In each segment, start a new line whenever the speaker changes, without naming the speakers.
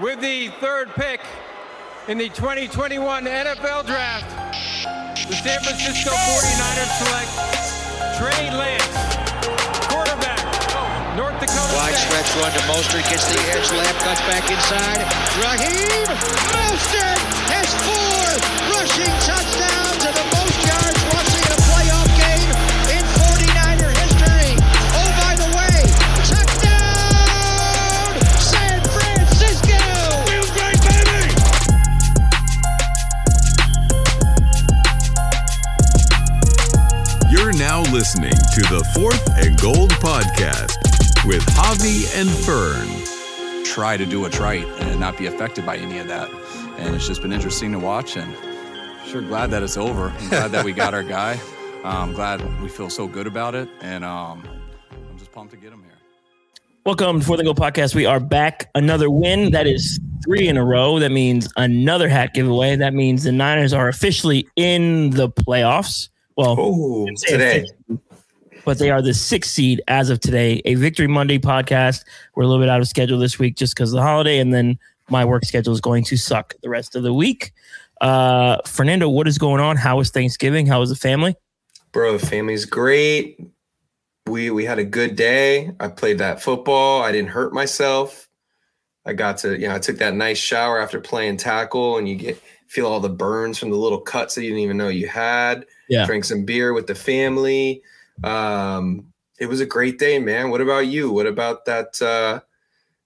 With the third pick in the 2021 NFL Draft, the San Francisco 49ers select Trey Lance, quarterback, North Dakota
Wide
State.
stretch run to Mostert, gets the edge, Lamb cuts back inside. Raheem Mostert has four rushing touchdowns and the most yards
listening to the Fourth and Gold podcast with Javi and Fern.
try to do what's right and not be affected by any of that. And it's just been interesting to watch and sure glad that it's over. I'm glad that we got our guy. I'm glad we feel so good about it. And um, I'm just pumped to get him here.
Welcome to Fourth and Gold Podcast. We are back. Another win. That is three in a row. That means another hat giveaway. That means the Niners are officially in the playoffs. Well,
Oh,
say
today.
but they are the sixth seed as of today. A Victory Monday podcast. We're a little bit out of schedule this week just because of the holiday, and then my work schedule is going to suck the rest of the week. Uh, Fernando, what is going on? How was Thanksgiving? How was the family?
Bro, the family's great. We we had a good day. I played that football. I didn't hurt myself. I got to, you know, I took that nice shower after playing tackle and you get feel all the burns from the little cuts that you didn't even know you had.
Yeah.
Drank some beer with the family. Um, it was a great day, man. What about you? What about that uh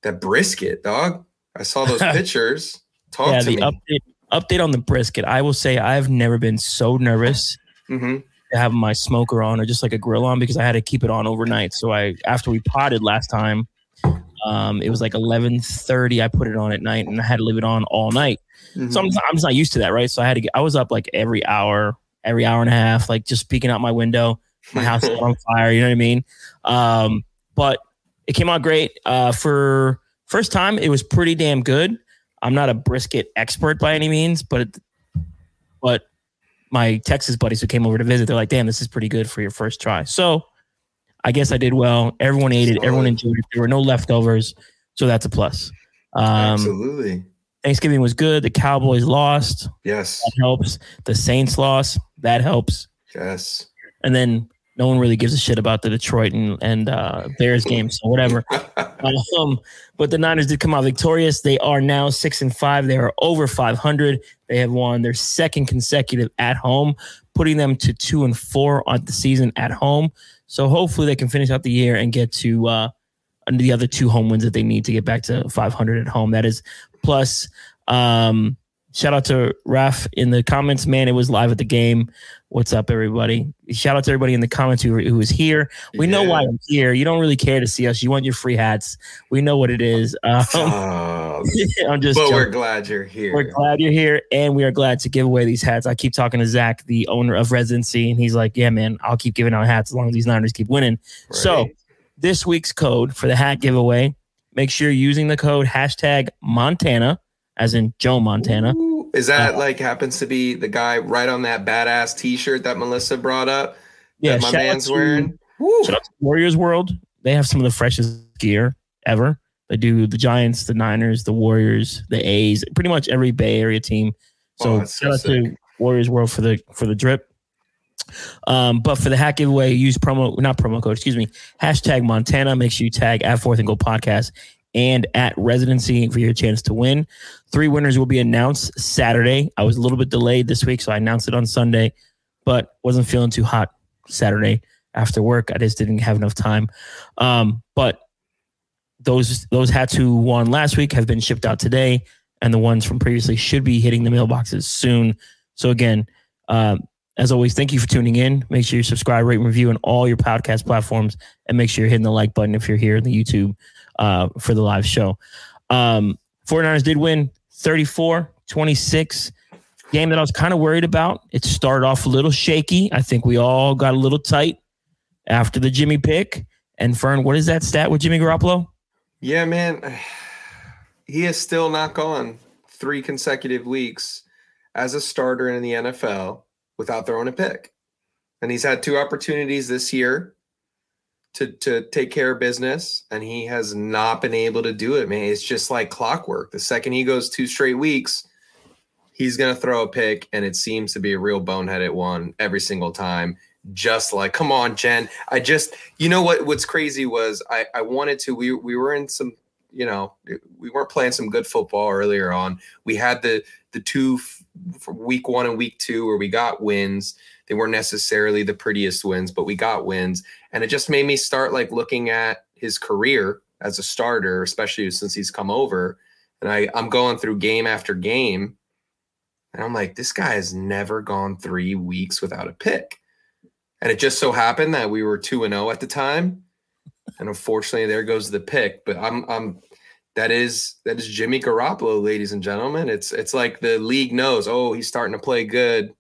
that brisket, dog? I saw those pictures. Talk
yeah,
to
the
me.
update update on the brisket. I will say I've never been so nervous
hmm
to have my smoker on or just like a grill on because I had to keep it on overnight. So I after we potted last time, um, it was like eleven thirty. I put it on at night and I had to leave it on all night.
Mm-hmm.
So I'm, I'm just not used to that, right? So I had to get. I was up like every hour, every hour and a half, like just peeking out my window. My house is on fire. You know what I mean? Um, but it came out great. Uh, for first time, it was pretty damn good. I'm not a brisket expert by any means, but it, but my Texas buddies who came over to visit, they're like, "Damn, this is pretty good for your first try." So I guess I did well. Everyone ate it. Everyone enjoyed it. There were no leftovers, so that's a plus. Um,
Absolutely.
Thanksgiving was good. The Cowboys lost.
Yes.
That helps. The Saints lost. That helps.
Yes.
And then no one really gives a shit about the Detroit and, and uh, Bears game. So whatever. um, but the Niners did come out victorious. They are now six and five. They are over 500. They have won their second consecutive at home, putting them to two and four on the season at home. So hopefully they can finish out the year and get to uh, the other two home wins that they need to get back to 500 at home. That is plus. Um, shout out to Raf in the comments. Man, it was live at the game. What's up, everybody? Shout out to everybody in the comments who, who was here. We know why you're here. You don't really care to see us. You want your free hats. We know what it is. Um,
Oh,
I'm just.
but we're glad you're here.
We're glad you're here, and we are glad to give away these hats. I keep talking to Zach, the owner of Residency, and he's like, "Yeah, man, I'll keep giving out hats as long as these Niners keep winning." So, this week's code for the hat giveaway: make sure you're using the code hashtag Montana, as in Joe Montana.
Ooh, is that
Uh,
like happens to be the guy right on that badass T-shirt that Melissa brought up?
Yeah,
that my man's
to-
wearing.
Shout out to Warriors World. They have some of the freshest gear ever. They do the Giants, the Niners, the Warriors, the A's, pretty much every Bay Area team. So
Oh, so
shout out to. Warriors World for the for the drip. Um, but for the hack giveaway, use promo not promo code, excuse me, hashtag Montana. Make sure you tag at Fourth and Goal Podcast and at Residency for your chance to win. Three winners will be announced Saturday. I was a little bit delayed this week, so I announced it on Sunday, but wasn't feeling too hot Saturday after work. I just didn't have enough time. Um, but those those hats who won last week have been shipped out today, and the ones from previously should be hitting the mailboxes soon. So again, um, as always, thank you for tuning in. Make sure you subscribe, rate, and review on all your podcast platforms, and make sure you're hitting the like button if you're here in the YouTube uh, for the live show. Um, 49ers did win 34 26. Game that I was kind of worried about. It started off a little shaky. I think we all got a little tight after the Jimmy pick. And Fern, what is that stat with Jimmy Garoppolo?
Yeah, man. He has still not gone three consecutive weeks as a starter in the NFL without throwing a pick. And he's had two opportunities this year to to take care of business, and he has not been able to do it. Man, it's just like clockwork. The second he goes two straight weeks, he's gonna throw a pick, and it seems to be a real boneheaded one every single time. Just like, come on, Jen. I just, you know what? What's crazy was I I wanted to. We we were in some you know we weren't playing some good football earlier on we had the the two week one and week two where we got wins they weren't necessarily the prettiest wins but we got wins. And it just made me start like looking at his career as a starter especially since he's come over. And i i'm going through game after game and i'm like this guy has never gone three weeks without a pick. And it just so happened that we were 2 and 0 at the time and unfortunately there goes the pick. But i'm i'm that is that is jimmy garoppolo ladies and gentlemen. It's it's like the league knows oh he's starting to play good.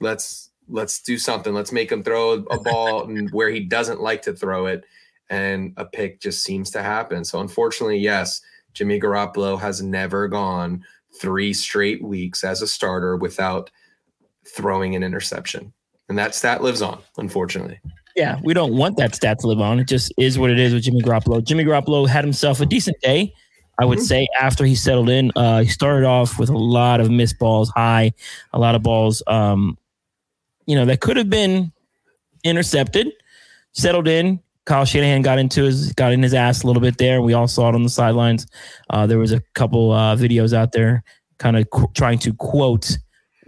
Let's let's do something. Let's make him throw a ball where he doesn't like to throw it. And a pick just seems to happen. So unfortunately yes jimmy garoppolo has never gone three straight weeks as a starter without throwing an interception. And that stat lives on unfortunately
yeah, we don't want that stat to live on. It just is what it is with Jimmy Garoppolo. Jimmy Garoppolo had himself a decent day, I would mm-hmm. say, after he settled in. Uh, he started off with a lot of missed balls, high, a lot of balls, um, you know, that could have been intercepted. Settled in. Kyle Shanahan got into his got in his ass a little bit there. We all saw it on the sidelines. Uh, there was a couple uh, videos out there, kind of qu- trying to quote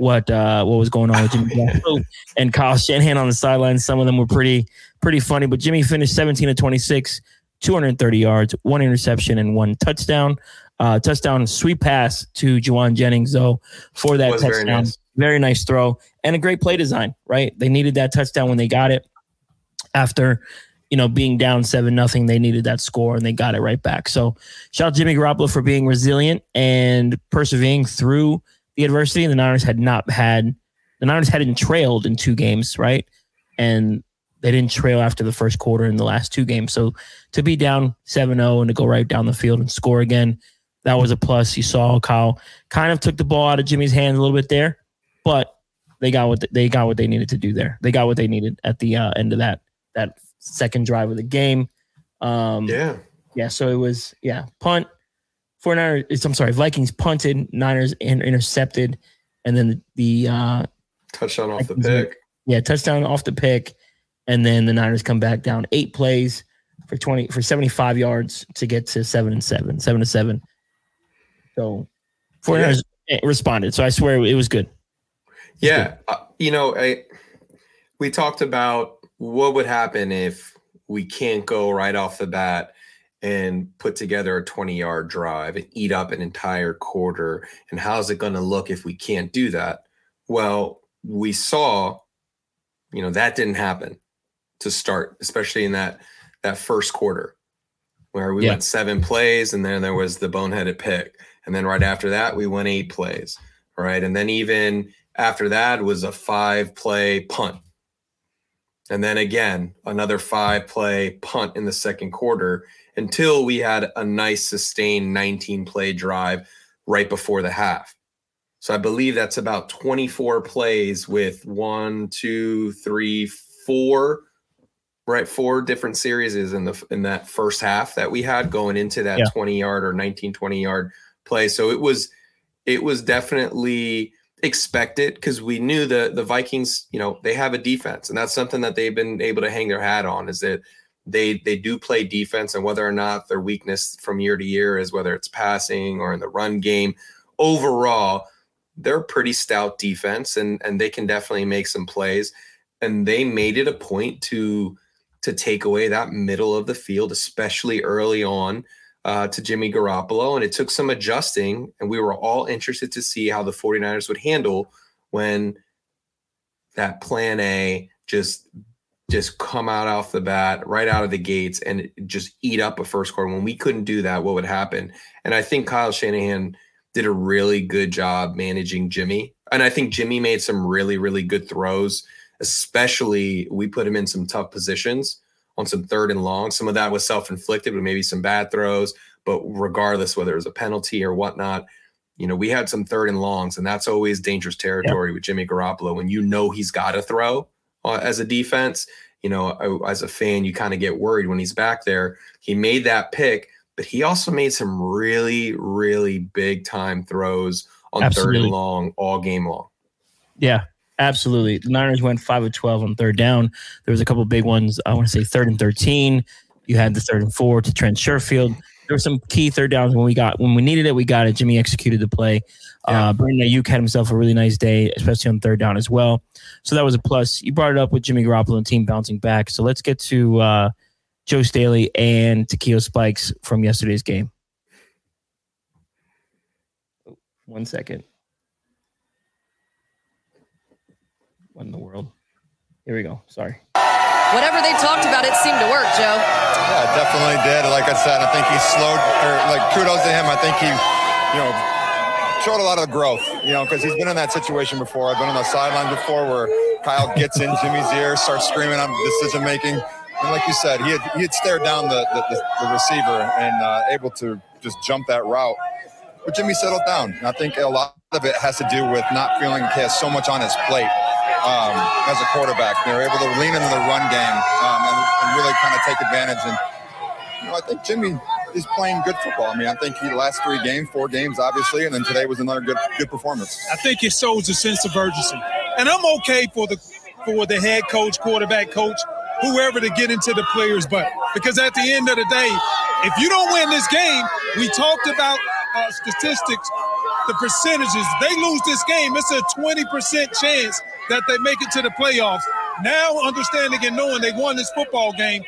what uh, what was going on with Jimmy Garoppolo and Kyle Shanahan on the sidelines. Some of them were pretty pretty funny, but Jimmy finished 17 to 26, 230 yards, one interception, and one touchdown. Uh, touchdown sweep pass to Jauan Jennings though for that touchdown. Very nice. very nice throw and a great play design. Right, they needed that touchdown when they got it after you know, being down seven nothing, they needed that score and they got it right back. So shout out Jimmy Garoppolo for being resilient and persevering through the adversity. And the Niners had not had the Niners hadn't trailed in two games, right? And they didn't trail after the first quarter in the last two games. So to be down 7-0 and to go right down the field and score again, that was a plus. You saw Kyle kind of took the ball out of Jimmy's hands a little bit there, but they got what they got what they needed to do there. They got what they needed at the uh, end of that that second drive of the game. Um,
yeah,
yeah. So it was yeah punt, 49ers, I'm sorry, Vikings punted, Niners intercepted, and then the uh,
touchdown off the pick.
Yeah, touchdown off the pick, and then the Niners come back down eight plays for 20 for 75 yards to get to seven and seven, seven to seven. So 49ers yeah. responded. So I swear it was good.
It was yeah, good. Uh, you know, I we talked about what would happen if we can't go right off the bat and put together a 20 yard drive and eat up an entire quarter. And how's it going to look if we can't do that? Well, we saw, you know, that didn't happen to start, especially in that that first quarter where we yeah. went seven plays and then there was the boneheaded pick. And then right after that, we went eight plays. Right. And then even after that was a five play punt. And then again, another five play punt in the second quarter until we had a nice sustained 19 play drive right before the half. So I believe that's about 24 plays with one, two, three, four, right? Four different series in the in that first half that we had going into that yeah. 20 yard or 19, 20 yard play. So it was it was definitely expected because we knew the the Vikings, you know, they have a defense, and that's something that they've been able to hang their hat on is that they they do play defense and whether or not their weakness from year to year is whether it's passing or in the run game overall they're a pretty stout defense and and they can definitely make some plays and they made it a point to to take away that middle of the field especially early on uh, to Jimmy Garoppolo and it took some adjusting and we were all interested to see how the 49ers would handle when that plan A just just come out off the bat, right out of the gates, and just eat up a first quarter. When we couldn't do that, what would happen? And I think Kyle Shanahan did a really good job managing Jimmy. And I think Jimmy made some really, really good throws, especially we put him in some tough positions on some third and long. Some of that was self inflicted, but maybe some bad throws. But regardless, whether it was a penalty or whatnot, you know, we had some third and longs, and that's always dangerous territory with Jimmy Garoppolo when you know he's got to throw uh, as a defense you know, as a fan, you kind of get worried when he's back there. He made that pick, but he also made some really, really big time throws on Absolutely. third and long all game long.
Yeah, absolutely. The Niners went five of twelve on third down. There was a couple big ones. I want to say third and thirteen. You had the third and four to Trent Sherfield. There were some key third downs when we got when we needed it. We got it. Jimmy executed the play. Yeah. Uh, Brandon Aiyuk had himself a really nice day, especially on third down as well. So that was a plus. You brought it up with Jimmy Garoppolo and team bouncing back. So let's get to uh, Joe Staley and Takeo Spikes from yesterday's game. One second. What in the world? Here we go. Sorry.
Whatever they talked about, it seemed to work, Joe.
Yeah, definitely did. Like I said, I think he slowed, or like kudos to him. I think he, you know, showed a lot of growth, you know, because he's been in that situation before. I've been on the sidelines before where Kyle gets in Jimmy's ear, starts screaming on decision making. And like you said, he had, he had stared down the, the, the receiver and uh, able to just jump that route. But Jimmy settled down. And I think a lot of it has to do with not feeling he has so much on his plate um, as a quarterback. They were able to lean into the run game um, and, and really kind of take advantage. And you know, I think Jimmy is playing good football. I mean, I think he last three games, four games, obviously, and then today was another good good performance.
I think it shows a sense of urgency, and I'm okay for the for the head coach, quarterback coach, whoever to get into the players' butt because at the end of the day, if you don't win this game, we talked about uh, statistics, the percentages. They lose this game, it's a 20% chance that they make it to the playoffs. Now, understanding and knowing they won this football game,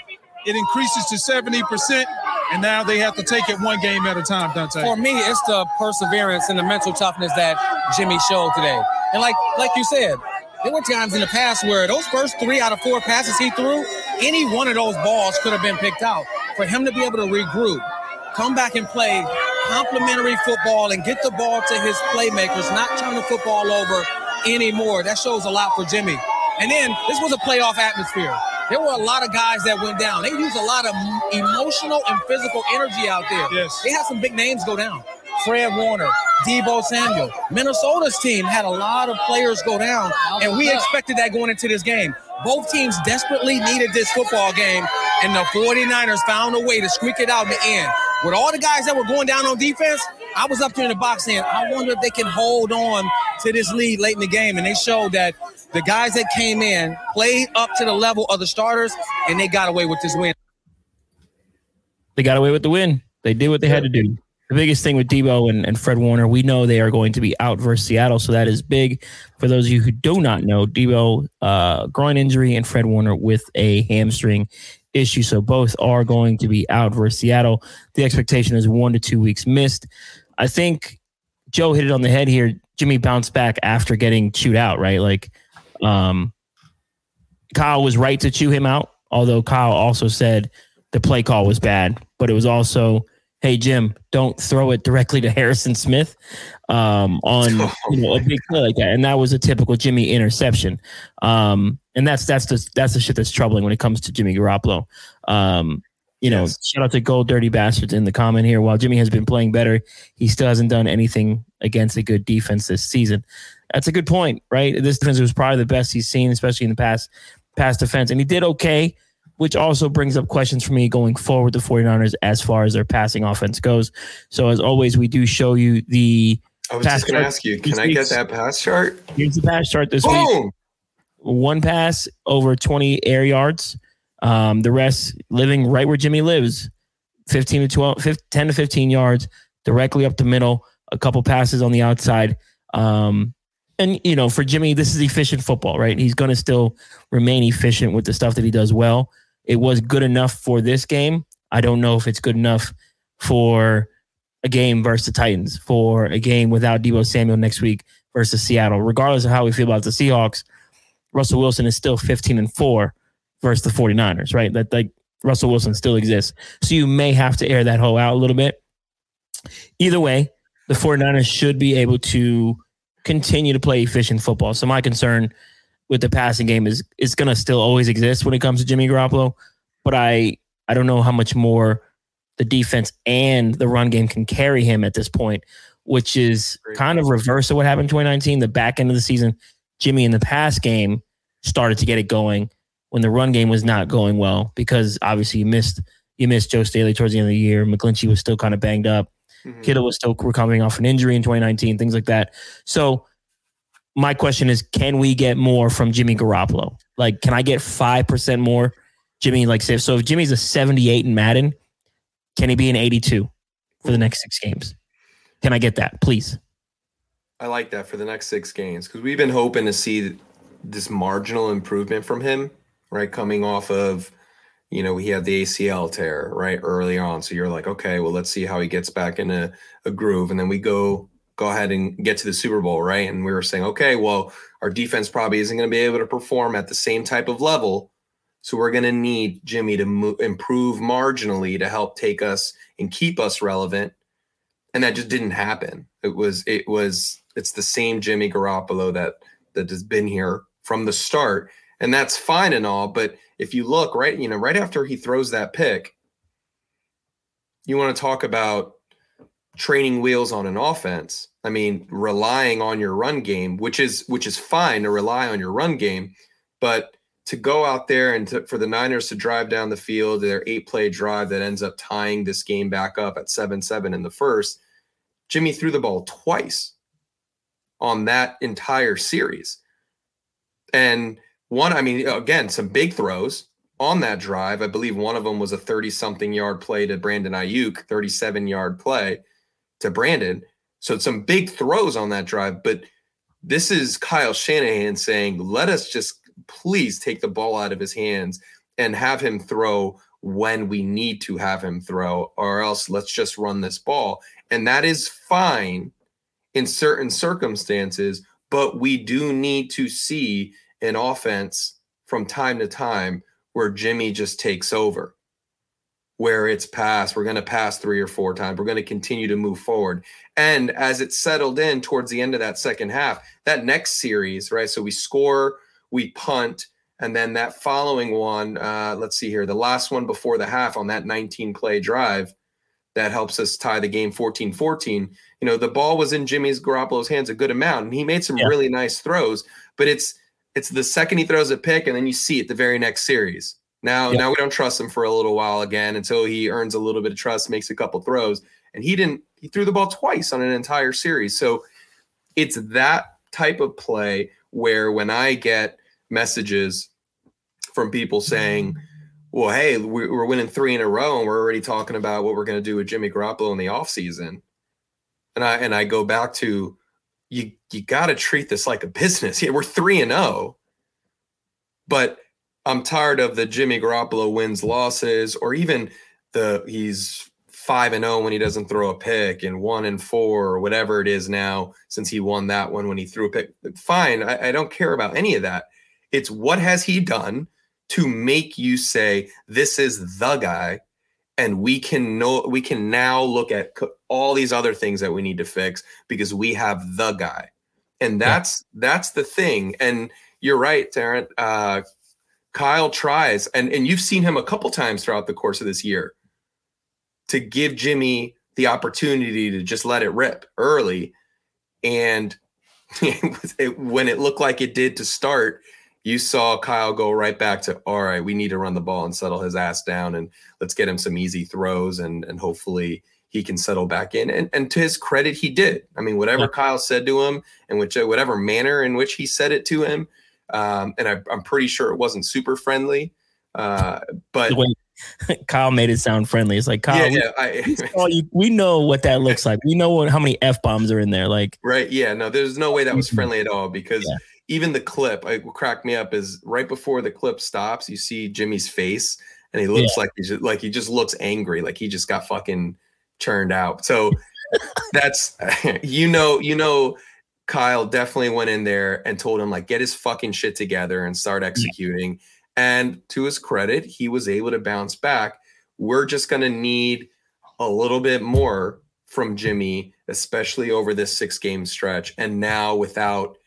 it increases to 70%, and now they have to take it one game at a time, Dante.
For me, it's the perseverance and the mental toughness that Jimmy showed today. And like like you said, there were times in the past where those first three out of four passes he threw, any one of those balls could have been picked out. For him to be able to regroup, come back and play complementary football and get the ball to his playmakers, not turn the football over anymore. That shows a lot for Jimmy. And then this was a playoff atmosphere. There were a lot of guys that went down. They used a lot of emotional and physical energy out there.
Yes.
They had some big names go down. Fred Warner, Deebo Samuel. Minnesota's team had a lot of players go down, and we expected that going into this game. Both teams desperately needed this football game, and the 49ers found a way to squeak it out in the end. With all the guys that were going down on defense, I was up there in the box saying, I wonder if they can hold on to this lead late in the game. And they showed that the guys that came in played up to the level of the starters, and they got away with this win.
They got away with the win. They did what they had to do. The biggest thing with Deebo and, and Fred Warner, we know they are going to be out versus Seattle, so that is big. For those of you who do not know, Deebo uh, groin injury and Fred Warner with a hamstring issue, so both are going to be out versus Seattle. The expectation is one to two weeks missed. I think Joe hit it on the head here. Jimmy bounced back after getting chewed out, right? Like, um, Kyle was right to chew him out, although Kyle also said the play call was bad, but it was also hey Jim, don't throw it directly to Harrison Smith um, on you know a big play like that, and that was a typical Jimmy interception. Um, and that's that's the that's the shit that's troubling when it comes to Jimmy Garoppolo. Um, you know, yes. shout out to Gold Dirty Bastards in the comment here. While Jimmy has been playing better, he still hasn't done anything against a good defense this season. That's a good point, right? This defense was probably the best he's seen, especially in the past past defense, and he did okay which also brings up questions for me going forward the 49ers as far as their passing offense goes. So as always, we do show you the
I was just to ask you, can I get that pass chart?
Here's the pass chart this Boom! week. One pass over 20 air yards. Um, the rest living right where Jimmy lives, 15 to 12, 15, 10 to 15 yards directly up the middle, a couple passes on the outside. Um, and you know, for Jimmy, this is efficient football, right? He's going to still remain efficient with the stuff that he does well it was good enough for this game. I don't know if it's good enough for a game versus the Titans, for a game without Deebo Samuel next week versus Seattle. Regardless of how we feel about the Seahawks, Russell Wilson is still 15 and 4 versus the 49ers, right? That like Russell Wilson still exists. So you may have to air that hole out a little bit. Either way, the 49ers should be able to continue to play efficient football. So my concern with the passing game is it's going to still always exist when it comes to Jimmy Garoppolo. But I I don't know how much more the defense and the run game can carry him at this point, which is kind of reverse of what happened in 2019. The back end of the season, Jimmy in the pass game started to get it going when the run game was not going well because obviously you missed you missed Joe Staley towards the end of the year. McGlinchey was still kind of banged up.
Mhm.
Kittle was still recovering off an injury in 2019, things like that. So my question is, can we get more from Jimmy Garoppolo? Like, can I get five percent more? Jimmy, like, say, so if Jimmy's a 78 in Madden, can he be an 82 for the next six games? Can I get that, please?
I like that for the next six games because we've been hoping to see this marginal improvement from him, right? Coming off of, you know, he had the ACL tear right early on. So you're like, okay, well, let's see how he gets back in a, a groove. And then we go go ahead and get to the Super Bowl, right? And we were saying, okay, well, our defense probably isn't going to be able to perform at the same type of level. So we're going to need Jimmy to improve marginally to help take us and keep us relevant. And that just didn't happen. It was it was it's the same Jimmy Garoppolo that that has been here from the start, and that's fine and all. But if you look right, you know, right after he throws that pick, you want to talk about training wheels on an offense. I mean, relying on your run game, which is which is fine to rely on your run game, but to go out there and to, for the Niners to drive down the field, their eight play drive that ends up tying this game back up at 7 7 in the first, Jimmy threw the ball twice on that entire series. And one, I mean, again, some big throws on that drive. I believe one of them was a 30 something yard play to Brandon Aiyuk, 37 yard play to Brandon. So some big throws on that drive. But this is Kyle Shanahan saying, let us just please take the ball out of his hands and have him throw when we need to have him throw, or else let's just run this ball. And that is fine in certain circumstances, but we do need to see an offense from time to time where Jimmy just takes over, where it's pass. We're going to pass three or four times. We're going to continue to move forward. And as it settled in towards the end of that second half, that next series, right? So we score, we punt, and then that following one, uh, let's see here, the last one before the half on that 19 play drive that helps us tie the game 14 14. You know, the ball was in Jimmy's Garoppolo's hands a good amount, and he made some
Yeah.
really nice throws, but it's it's the second he throws a pick, and then you see it the very next series. Now,
Yeah.
now we don't trust him for a little while again until he earns a little bit of trust, makes a couple throws, and he didn't. He threw the ball twice on an entire series, so it's that type of play where when I get messages from people saying, well, hey, we- we're winning three in a row and we're already talking about what we're going to do with Jimmy Garoppolo in the offseason. And I and I go back to you you got to treat this like a business. Yeah, we're 3 and 0. But I'm tired of the Jimmy Garoppolo wins losses or even the he's 5 and 0 when he doesn't throw a pick and 1 and 4 or whatever it is now since he won that one when he threw a pick. Fine, I, I don't care about any of that. It's what has he done to make you say this is the guy and we can know we can now look at all these other things that we need to fix because we have the guy. And that's that's the thing. And you're right Tarrant uh Kyle tries and and you've seen him a couple times throughout the course of this year to give Jimmy the opportunity to just let it rip early. And it- when it looked like it did to start you saw Kyle go right back to all right, we need to run the ball and settle his ass down and let's get him some easy throws and and hopefully he can settle back in. And and to his credit, he did. I mean, whatever
Yeah.
Kyle said to him and which whatever manner in which he said it to him, um, and I, I'm pretty sure it wasn't super friendly. Uh, but
Kyle made it sound friendly. It's like Kyle,
yeah,
we-
yeah, I,
we, you- we know what that looks like. We know what, how many f bombs are in there. Like,
Right. Yeah. No, there's no way that was
Mhm.
friendly at all because
Yeah.
Even the clip, I cracked me up is right before the clip stops, you see Jimmy's face and he looks like he's like he just looks angry, like he just got fucking churned out. So that's you know, you know, Kyle definitely went in there and told him like get his fucking shit together and start executing. And to his credit, he was able to bounce back. We're just gonna need a little bit more from Jimmy, especially over this six game stretch, and now without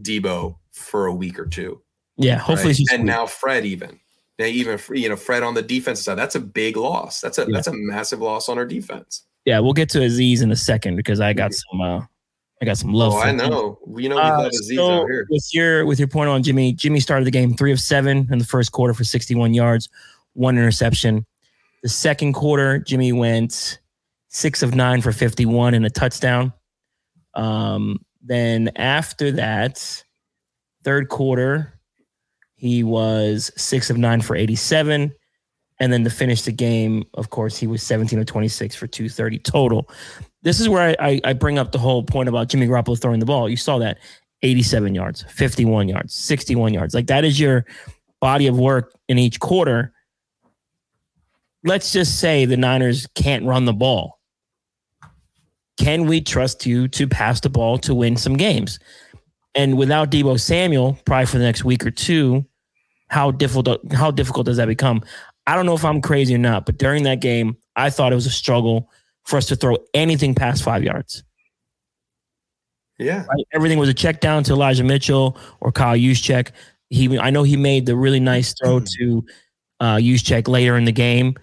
Deebo for a week or two.
yeah, hopefully
right?
she's
and now Fred even. Now even you know Fred on the defensive side, that's a big loss. That's a
Yeah.
that's a massive loss on our defense.
yeah, we'll get to Azeez in a second because I got some uh I got some love.
Oh, I
him.
know. You know we
Uh,
love Azeez
so
out here.
with your with your point on Jimmy, Jimmy started the game three of seven in the first quarter for 61 yards, one interception. The second quarter, Jimmy went six of nine for 51 and a touchdown. Um, then after that, third quarter, he was six of nine for 87. And then to finish the game, of course, he was 17 of 26 for 230 total. This is where I, I, I bring up the whole point about Jimmy Garoppolo throwing the ball. You saw that 87 yards, 51 yards, 61 yards. Like that is your body of work in each quarter. Let's just say the Niners can't run the ball. Can we trust you to pass the ball to win some games? And without Deebo Samuel, probably for the next week or two, how difficult how difficult does that become? I don't know if I'm crazy or not, but during that game, I thought it was a struggle for us to throw anything past five yards.
Yeah.
Right? Everything was a check down to Elijah Mitchell or Kyle Juszczyk. He, I know he made the really nice throw to uh, Juszczyk later in the game,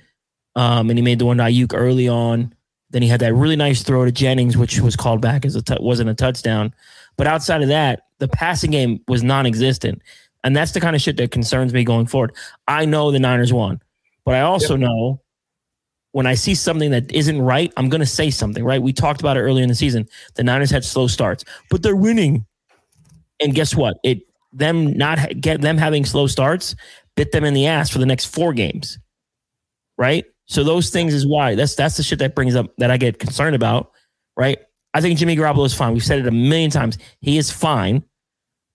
um, and he made the one to Aiyuk early on. Then he had that really nice throw to Jennings, which was called back as a t- wasn't a touchdown. But outside of that, the passing game was non-existent, and that's the kind of shit that concerns me going forward. I know the Niners won, but I also know when I see something that isn't right, I'm going to say something. Right? We talked about it earlier in the season. The Niners had slow starts, but they're winning. And guess what? It them not ha- get them having slow starts bit them in the ass for the next four games. Right? So those things is why that's that's the shit that brings up that I get concerned about, right? I think Jimmy Garoppolo is fine. We've said it a million times. He is fine,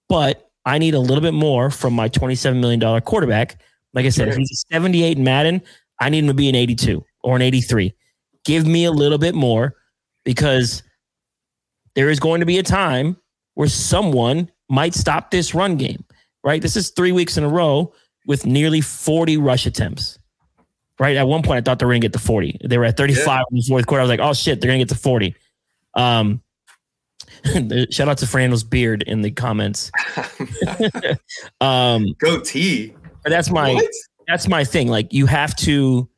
but I need a little bit more from my $27 million quarterback. Like I said, if he's a 78 in Madden, I need him to be an 82 or an 83. Give me a little bit more because there is going to be a time where someone might stop this run game, right? This is three weeks in a row with nearly 40 rush attempts right? At one point, I thought they were going to get to 40. They were at 35
Yeah.
in the fourth quarter. I was like, oh shit, they're going to get to 40. Um, shout out to Frandel's beard in the comments. um,
Goatee.
but that's my
What?
that's my thing. Like you have to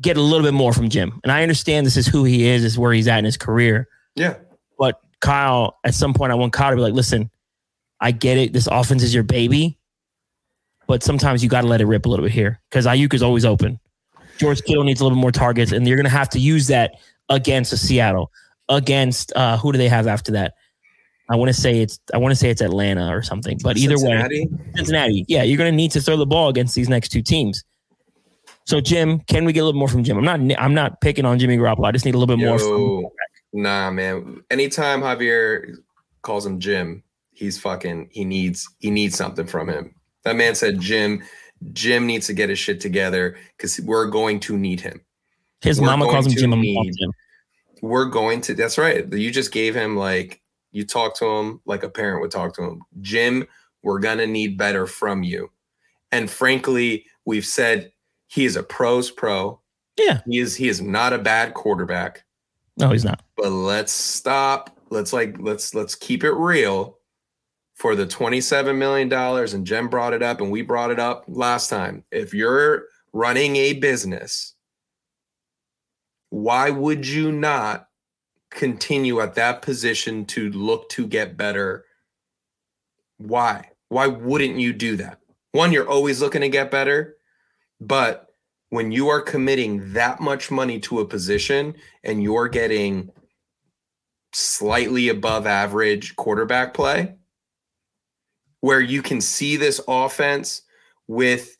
get a little bit more from Jim, and I understand this is who he is, is where he's at in his career.
Yeah.
But Kyle, at some point, I want Kyle to be like, listen, I get it. This offense is your baby, but sometimes you got to let it rip a little bit here because Aiyuk is always open. George Kittle needs a little bit more targets, and you're going to have to use that against a Seattle. Against uh, who do they have after that? I want to say it's I want to say it's Atlanta or something, but either way,
Cincinnati?
Cincinnati. Yeah, you're going to need to throw the ball against these next two teams. So, Jim, can we get a little more from Jim? I'm not. I'm not picking on Jimmy Garoppolo. I just need a little bit more. From,
nah, man. Anytime Javier calls him Jim, he's fucking. He needs. He needs something from him. That man said, Jim. Jim needs to get his shit together because we're going to need him.
his
we're
mama calls him Jim. I'm
need-
Jim.
We're going to. That's right. You just gave him like you talk to him like a parent would talk to him. Jim, we're gonna need better from you. And frankly, we've said he is a pros pro.
Yeah.
He is. He is not a bad quarterback.
No, he's not.
but let's stop let's like let's let's keep it real for the 27 million dollars and Jen brought it up and we brought it up last time. If you're running a business why would you not continue at that position to look to get better? Why? Why wouldn't you do that? One you're always looking to get better but when you are committing that much money to a position and you're getting slightly above average quarterback play, where you can see this offense with.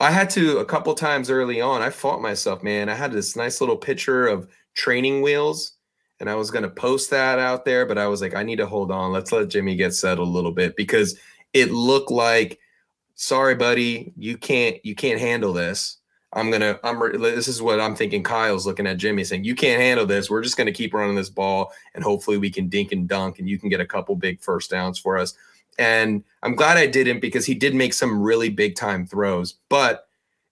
I had to a couple times early on. I fought myself, man. I had this nice little picture of training wheels, and I was going to post that out there, but I was like, I need to hold on. Let's let Jimmy get settled a little bit because it looked like, sorry, buddy, you can't you can't handle this. I'm gonna. I'm. This is what I'm thinking. Kyle's looking at Jimmy saying, "You can't handle this. We're just gonna keep running this ball, and hopefully we can dink and dunk, and you can get a couple big first downs for us." And I'm glad I didn't because he did make some really big time throws. But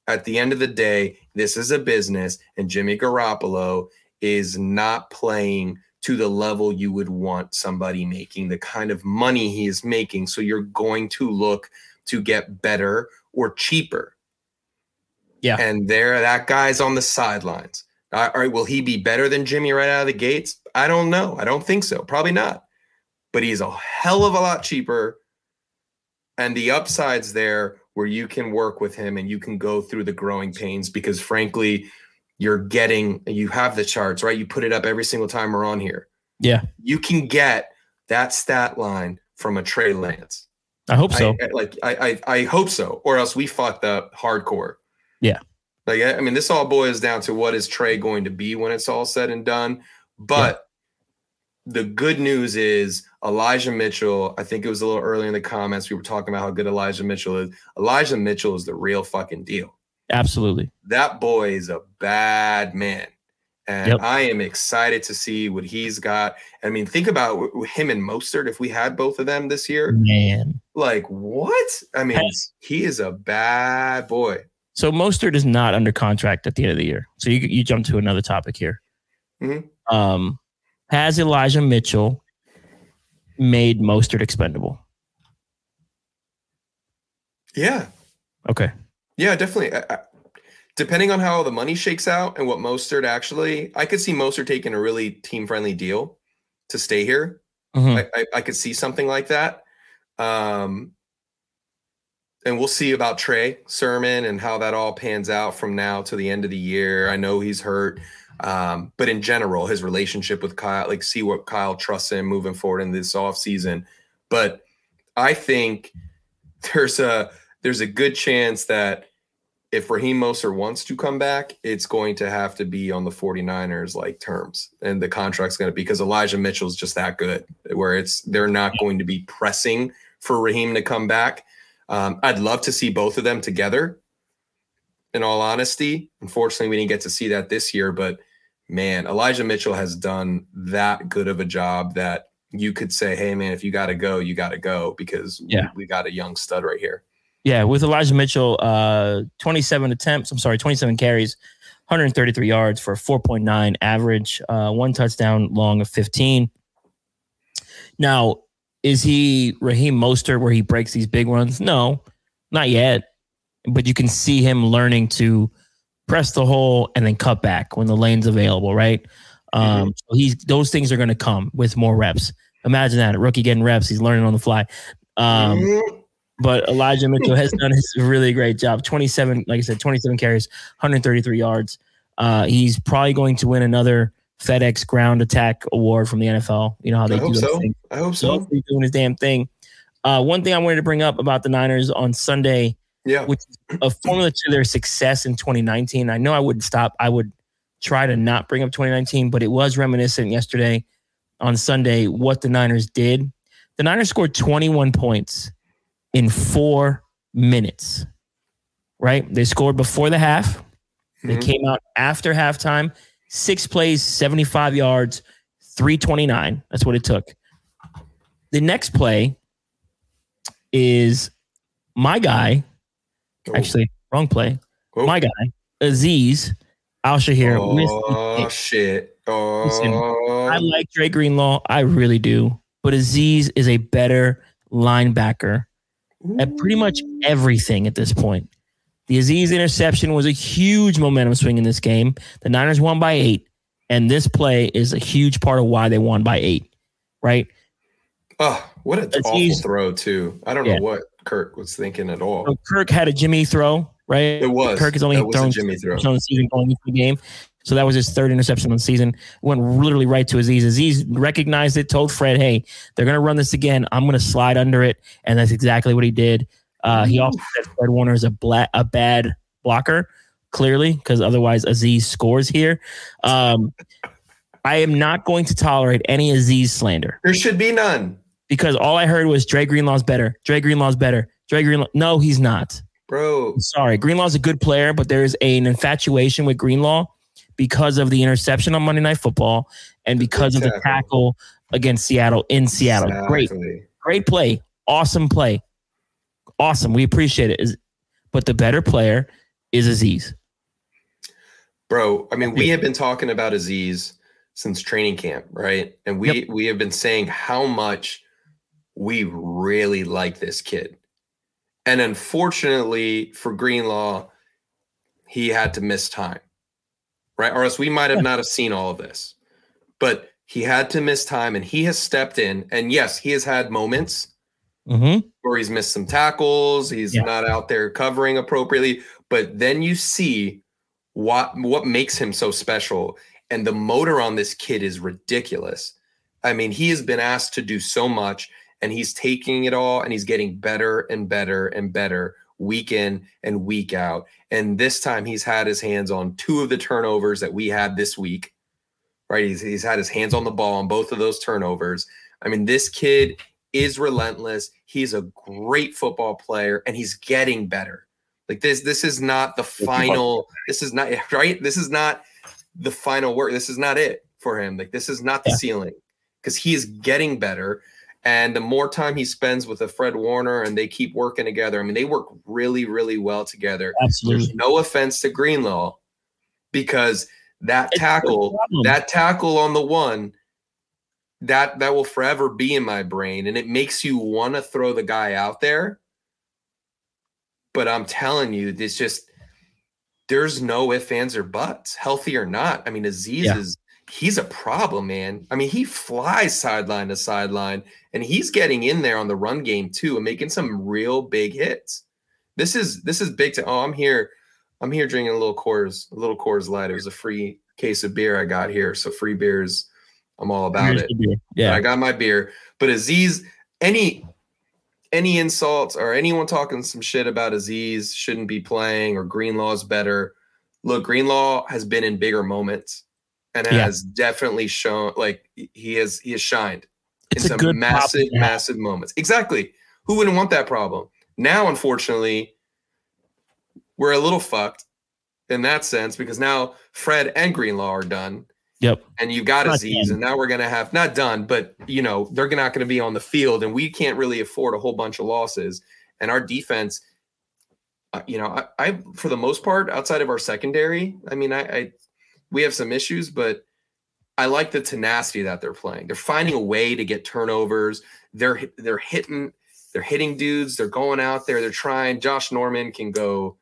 at the end of the day, this is a business, and Jimmy Garoppolo is not playing to the level you would want somebody making the kind of money he is making. So you're going to look to get better or cheaper.
Yeah.
And there, that guy's on the sidelines. All right, will he be better than Jimmy right out of the gates? I don't know. I don't think so. Probably not. But he's a hell of a lot cheaper. And the upside's there where you can work with him and you can go through the growing pains because frankly, you're getting you have the charts, right? You put it up every single time we're on here.
Yeah.
You can get that stat line from a Trey Lance.
I hope so.
I, like I, I I hope so, or else we fucked up hardcore.
Yeah.
Like I mean, this all boils down to what is Trey going to be when it's all said and done. But the good news is Elijah Mitchell. I think it was a little early in the comments we were talking about how good Elijah Mitchell is. Elijah Mitchell is the real fucking deal.
Absolutely.
That boy is a bad man. And
Yep.
I am excited to see what he's got. I mean, think about him and Mostert if we had both of them this year.
Man.
Like, what? I mean, he is a bad boy.
So Mostert is not under contract at the end of the year. So you you jump to another topic here.
Mhm.
Um, has Elijah Mitchell made Mostert expendable?
Yeah.
Okay.
Yeah, definitely. I, I, depending on how the money shakes out and what Mostert actually, I could see Mostert taking a really team friendly deal to stay here.
Mhm.
I, I, I could see something like that. Um, and we'll see about Trey Sermon and how that all pans out from now to the end of the year. I know he's hurt. Um, but in general, his relationship with Kyle, like see what Kyle trusts him moving forward in this offseason. But I think there's a there's a good chance that if Raheem Mostert wants to come back, it's going to have to be on the 49ers like terms. And the contract's going to because Elijah Mitchell's just that good where it's they're not going to be pressing for Raheem to come back. Um, I'd love to see both of them together. In all honesty, unfortunately, we didn't get to see that this year. But man, Elijah Mitchell has done that good of a job that you could say, "Hey, man, if you got to go, you got to go," because
Yeah.
we, we got a young stud right here.
Yeah, with Elijah Mitchell, uh, 27 attempts. I'm sorry, 27 carries, 133 yards for a 4.9 average, uh, one touchdown, long of 15. Now, is he Raheem Mostert where he breaks these big runs? No, not yet. But you can see him learning to press the hole and then cut back when the lane's available, right? Um, so he's those things are going to come with more reps. Imagine that a rookie getting reps, he's learning on the fly. Um,
Mhm.
but Elijah Mitchell has done his really great job. 27, like I said, 27 carries, 133 yards. Uh, he's probably going to win another FedEx Ground Attack Award from the NFL. You know how they
I
do
hope so. I hope
So
so.
he's doing his damn thing. Uh, one thing I wanted to bring up about the Niners on Sunday,
Yeah.
which is a formula to their success in 2019. I know I wouldn't stop. I would try to not bring up 2019, but it was reminiscent yesterday on Sunday what the Niners did. The Niners scored 21 points in four minutes, right? They scored before the half. They
Mhm.
came out after halftime, six plays, 75 yards, 329. That's what it took. The next play is my guy,
Oh.
actually, wrong play.
Oh.
My guy, Aziz Al Shahir.
Oh shit! Oh,
I like Dre Greenlaw. I really do. But Azeez is a better linebacker at pretty much everything at this point. The Azeez interception was a huge momentum swing in this game. The Niners won by eight, and this play is a huge part of why they won by eight, right?
oh, what an awful throw too. I don't
Yeah.
know what Kirk was thinking at all.
So Kirk had a Jimmy throw, right?
It was.
Kirk has only thrown
Jimmy throw.
on the season going into the game. So that was his third interception on the season. Went literally right to Azeez. Azeez recognized it, told Fred, hey, they're going to run this again. I'm going to slide under it. And that's exactly what he did. Uh, he also said Fred Warner is a, bla- a bad blocker, clearly, because otherwise Azeez scores here. Um, I am not going to tolerate any Azeez slander
There should be none,
because all I heard was Dre Greenlaw's better. Dre Greenlaw's better. Dre Greenlaw. No, he's not.
bro.
I'm sorry. Greenlaw's a good player, but there's an infatuation with Greenlaw because of the interception on Monday Night Football and because of the tackle against Seattle in Seattle. Great,
Exactly.
great play. Awesome play. Awesome. We appreciate it. But the better player is Azeez.
bro. I mean, we have been talking about Azeez since training camp, right? And we we have been saying how much we really like this kid. And unfortunately for Greenlaw, he had to miss time, right? Or else we might have not have seen all of this. But he had to miss time and he has stepped in. And yes, he has had moments
Mm-hmm.
where he's missed some tackles, he's
Yeah.
not out there covering appropriately, but then you see what what makes him so special and the motor on this kid is ridiculous. I mean, he has been asked to do so much and he's taking it all and he's getting better and better and better week in and week out. And this time he's had his hands on two of the turnovers that we had this week. Right? He's, he's had his hands on the ball on both of those turnovers. I mean, this kid is relentless. He's a great football player and he's getting better. Like this, this is not the final. This is not right. This is not the final word. This is not it for him. Like this is not the
Yeah.
ceiling because he is getting better. And the more time he spends with a Fred Warner and they keep working together, I mean, they work really, really well together.
Absolutely.
There's no offense to Greenlaw because that
It's
tackle, that tackle on the one, that that will forever be in my brain, and it makes you want to throw the guy out there. But I'm telling you, it's just there's no ifs, ands, or buts, healthy or not. I mean, Azeez
Yeah.
is he's a problem, man. I mean, he flies sideline to sideline, and he's getting in there on the run game too, and making some real big hits. This is this is big. To, oh, I'm here. I'm here drinking a little Coors, a little Coors Light. It was a free case of beer I got here, so free beers. I'm all about
Here's
it.
Yeah.
I got my beer. But Azeez, any any insults or anyone talking some shit about Azeez shouldn't be playing or Greenlaw's better. Look, Greenlaw has been in bigger moments and
Yeah.
has definitely shown like he has he has shined
It's
in some massive, massive moments. Exactly. Who wouldn't want that problem? Now, unfortunately, we're a little fucked in that sense because now Fred and Greenlaw are done
Yep.
and you've got
Azeez,
and now we're gonna have not done, but you know they're not going to be on the field, and we can't really afford a whole bunch of losses. And our defense, uh, you know, I, I for the most part, outside of our secondary, I mean, I, I we have some issues, but I like the tenacity that they're playing. They're finding a way to get turnovers. They're they're hitting they're hitting dudes. They're going out there. They're trying. Josh Norman can go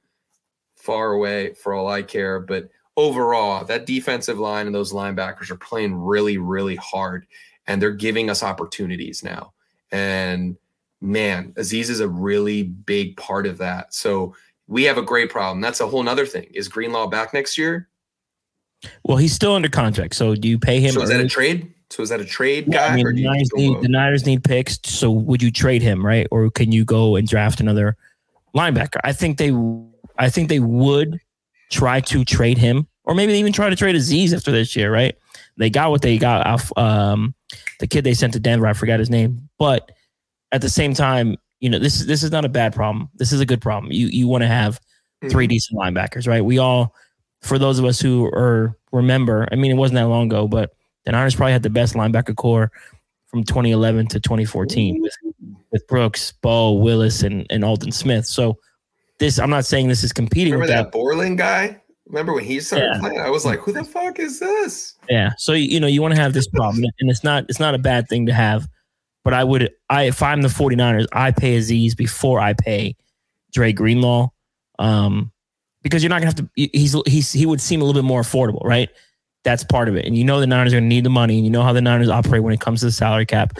far away for all I care, but overall, that defensive line and those linebackers are playing really, really hard, and they're giving us opportunities now. And man, Azeez is a really big part of that. So we have a great problem. That's a whole nother thing. Is Greenlaw back next year?
Well, he's still under contract. So do you pay him?
So is that a trade? So is that a trade
Yeah,
guy?
I mean, the Niners, need, the Niners need picks. So would you trade him, right? Or can you go and draft another linebacker? I think they, I think they would try to trade him, or maybe they even try to trade Azeez after this year, right? They got what they got off um, the kid they sent to Denver. I forgot his name, but at the same time, you know, this is this is not a bad problem. This is a good problem. You you want to have three decent linebackers, right? We all, for those of us who are remember, I mean, it wasn't that long ago, but the Niners probably had the best linebacker core from 2011 to 2014 with, with Brooks, Ball, Willis, and, and Aldon Smith. So this, I'm not saying this is competing
Remember
with
that
that.
Borland guy? Remember when he started
Yeah.
playing? I was like, who the fuck is this?
Yeah. So you know, you want to have this problem, and it's not it's not a bad thing to have. But I would, I if I'm the 49ers, I pay Azeez before I pay Dre Greenlaw, um, because you're not gonna have to. He's he's he would seem a little bit more affordable, right? That's part of it, and you know the Niners are gonna need the money, and you know how the Niners operate when it comes to the salary cap.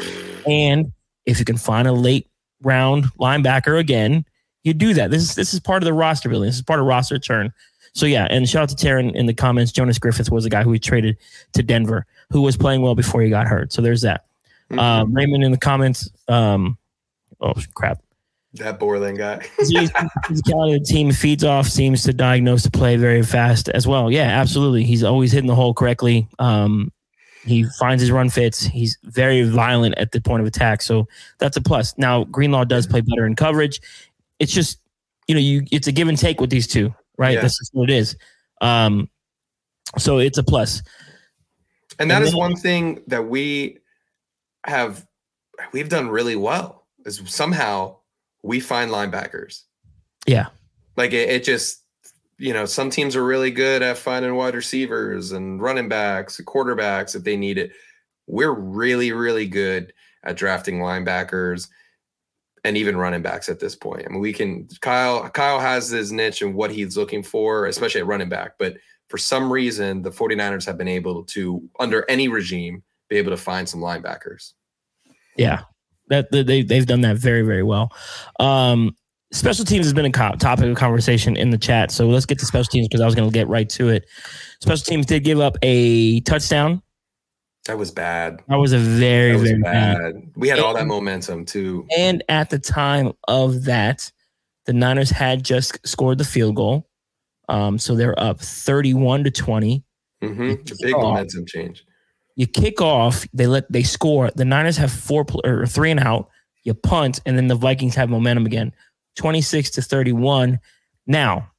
And if you can find a late round linebacker again, you do that. This is this is part of the roster building. This is part of roster churn. So yeah, and shout out to Taryn in the comments. Jonas Griffith was the guy who we traded to Denver, who was playing well before he got hurt. So there's that. Um, Raymond in the comments. Um, oh crap.
That Borland guy.
Z's physicality of the team feeds off seems to diagnose the play very fast as well. Yeah, absolutely. He's always hitting the hole correctly. Um, he finds his run fits. He's very violent at the point of attack, so that's a plus. Now Greenlaw does play better in coverage. It's just you know you it's a give and take with these two, right?
Yeah.
That's just what it is. Um, so it's a plus.
And that
And
is
then-
one thing that we have we've done really well is somehow we find linebackers.
Yeah.
Like it, it just you know, some teams are really good at finding wide receivers and running backs, quarterbacks if they need it. We're really, really good at drafting linebackers and even running backs at this point. I mean, we can Kyle Kyle has his niche and what he's looking for, especially at running back. But for some reason, the 49ers have been able to, under any regime, be able to find some linebackers.
Yeah, that they they've done that very very well. Um, special teams has been a co- topic of conversation in the chat, so let's get to special teams because I was going to get right to it. Special teams did give up a touchdown.
That was bad.
That was a very
was
very bad.
bad. We had all that momentum too.
And at the time of that, the Niners had just scored the field goal. Um, so they're up 31 to 20.
mm-hmm. It's a big momentum change.
You kick off, they let they score. The Niners have four or three and out. You punt, and then the Vikings have momentum again. 26 to 31. Now,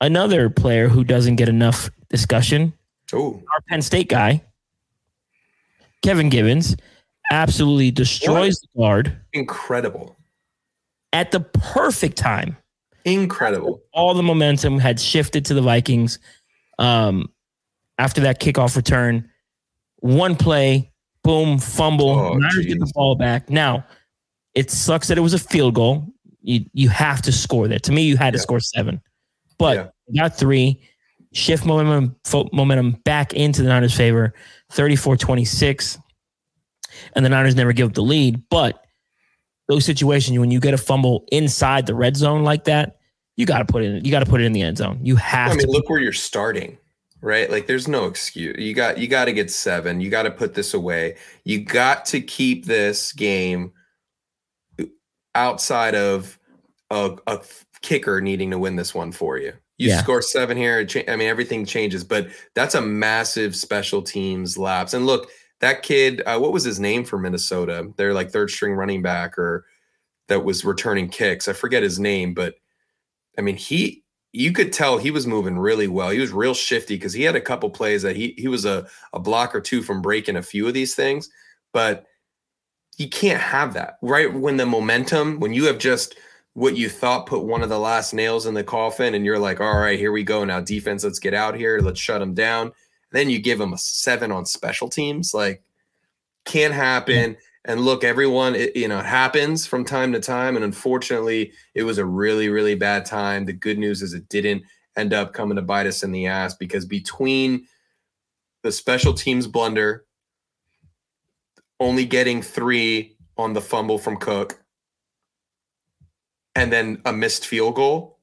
another player who doesn't get enough discussion,
Oh,
our Penn State guy, Kevin Givens, absolutely destroys the guard
incredible.
at the perfect time.
Incredible.
all the momentum had shifted to the Vikings um, after that kickoff return. One play, boom, fumble.
Oh,
Niners get the ball back. Now, it sucks that it was a field goal. You you have to score that. To me, you had to score seven, but you got three. Shift momentum fo- momentum back into the Niners' favor, 34-26. And the Niners never give up the lead. But those situations when you get a fumble inside the red zone like that, you got to put it. In, you got to put it in the end zone. You have
I mean,
to.
look where you're starting, right? Like, there's no excuse. You got you got to get seven. You got to put this away. You got to keep this game outside of a, a kicker needing to win this one for you. You
Yeah.
score seven here. cha- I mean, everything changes, but that's a massive special teams lapse. And look, that kid, uh, what was his name for Minnesota? They're like third string running back or that was returning kicks. I forget his name, but I mean, he you could tell he was moving really well. He was real shifty because he had a couple plays that he he was a, a block or two from breaking a few of these things, but you can't have that right? When the momentum when you have just what you thought put one of the last nails in the coffin and you're like all right here we go. Now defense let's get out here. Let's shut them down. Then you give them a seven on special teams. Like can't happen and look everyone it, you know it happens from time to time. And unfortunately it was a really really bad time. The good news is it didn't end up coming to bite us in the ass because between the special teams blunder only getting three on the fumble from cook and then a missed field goal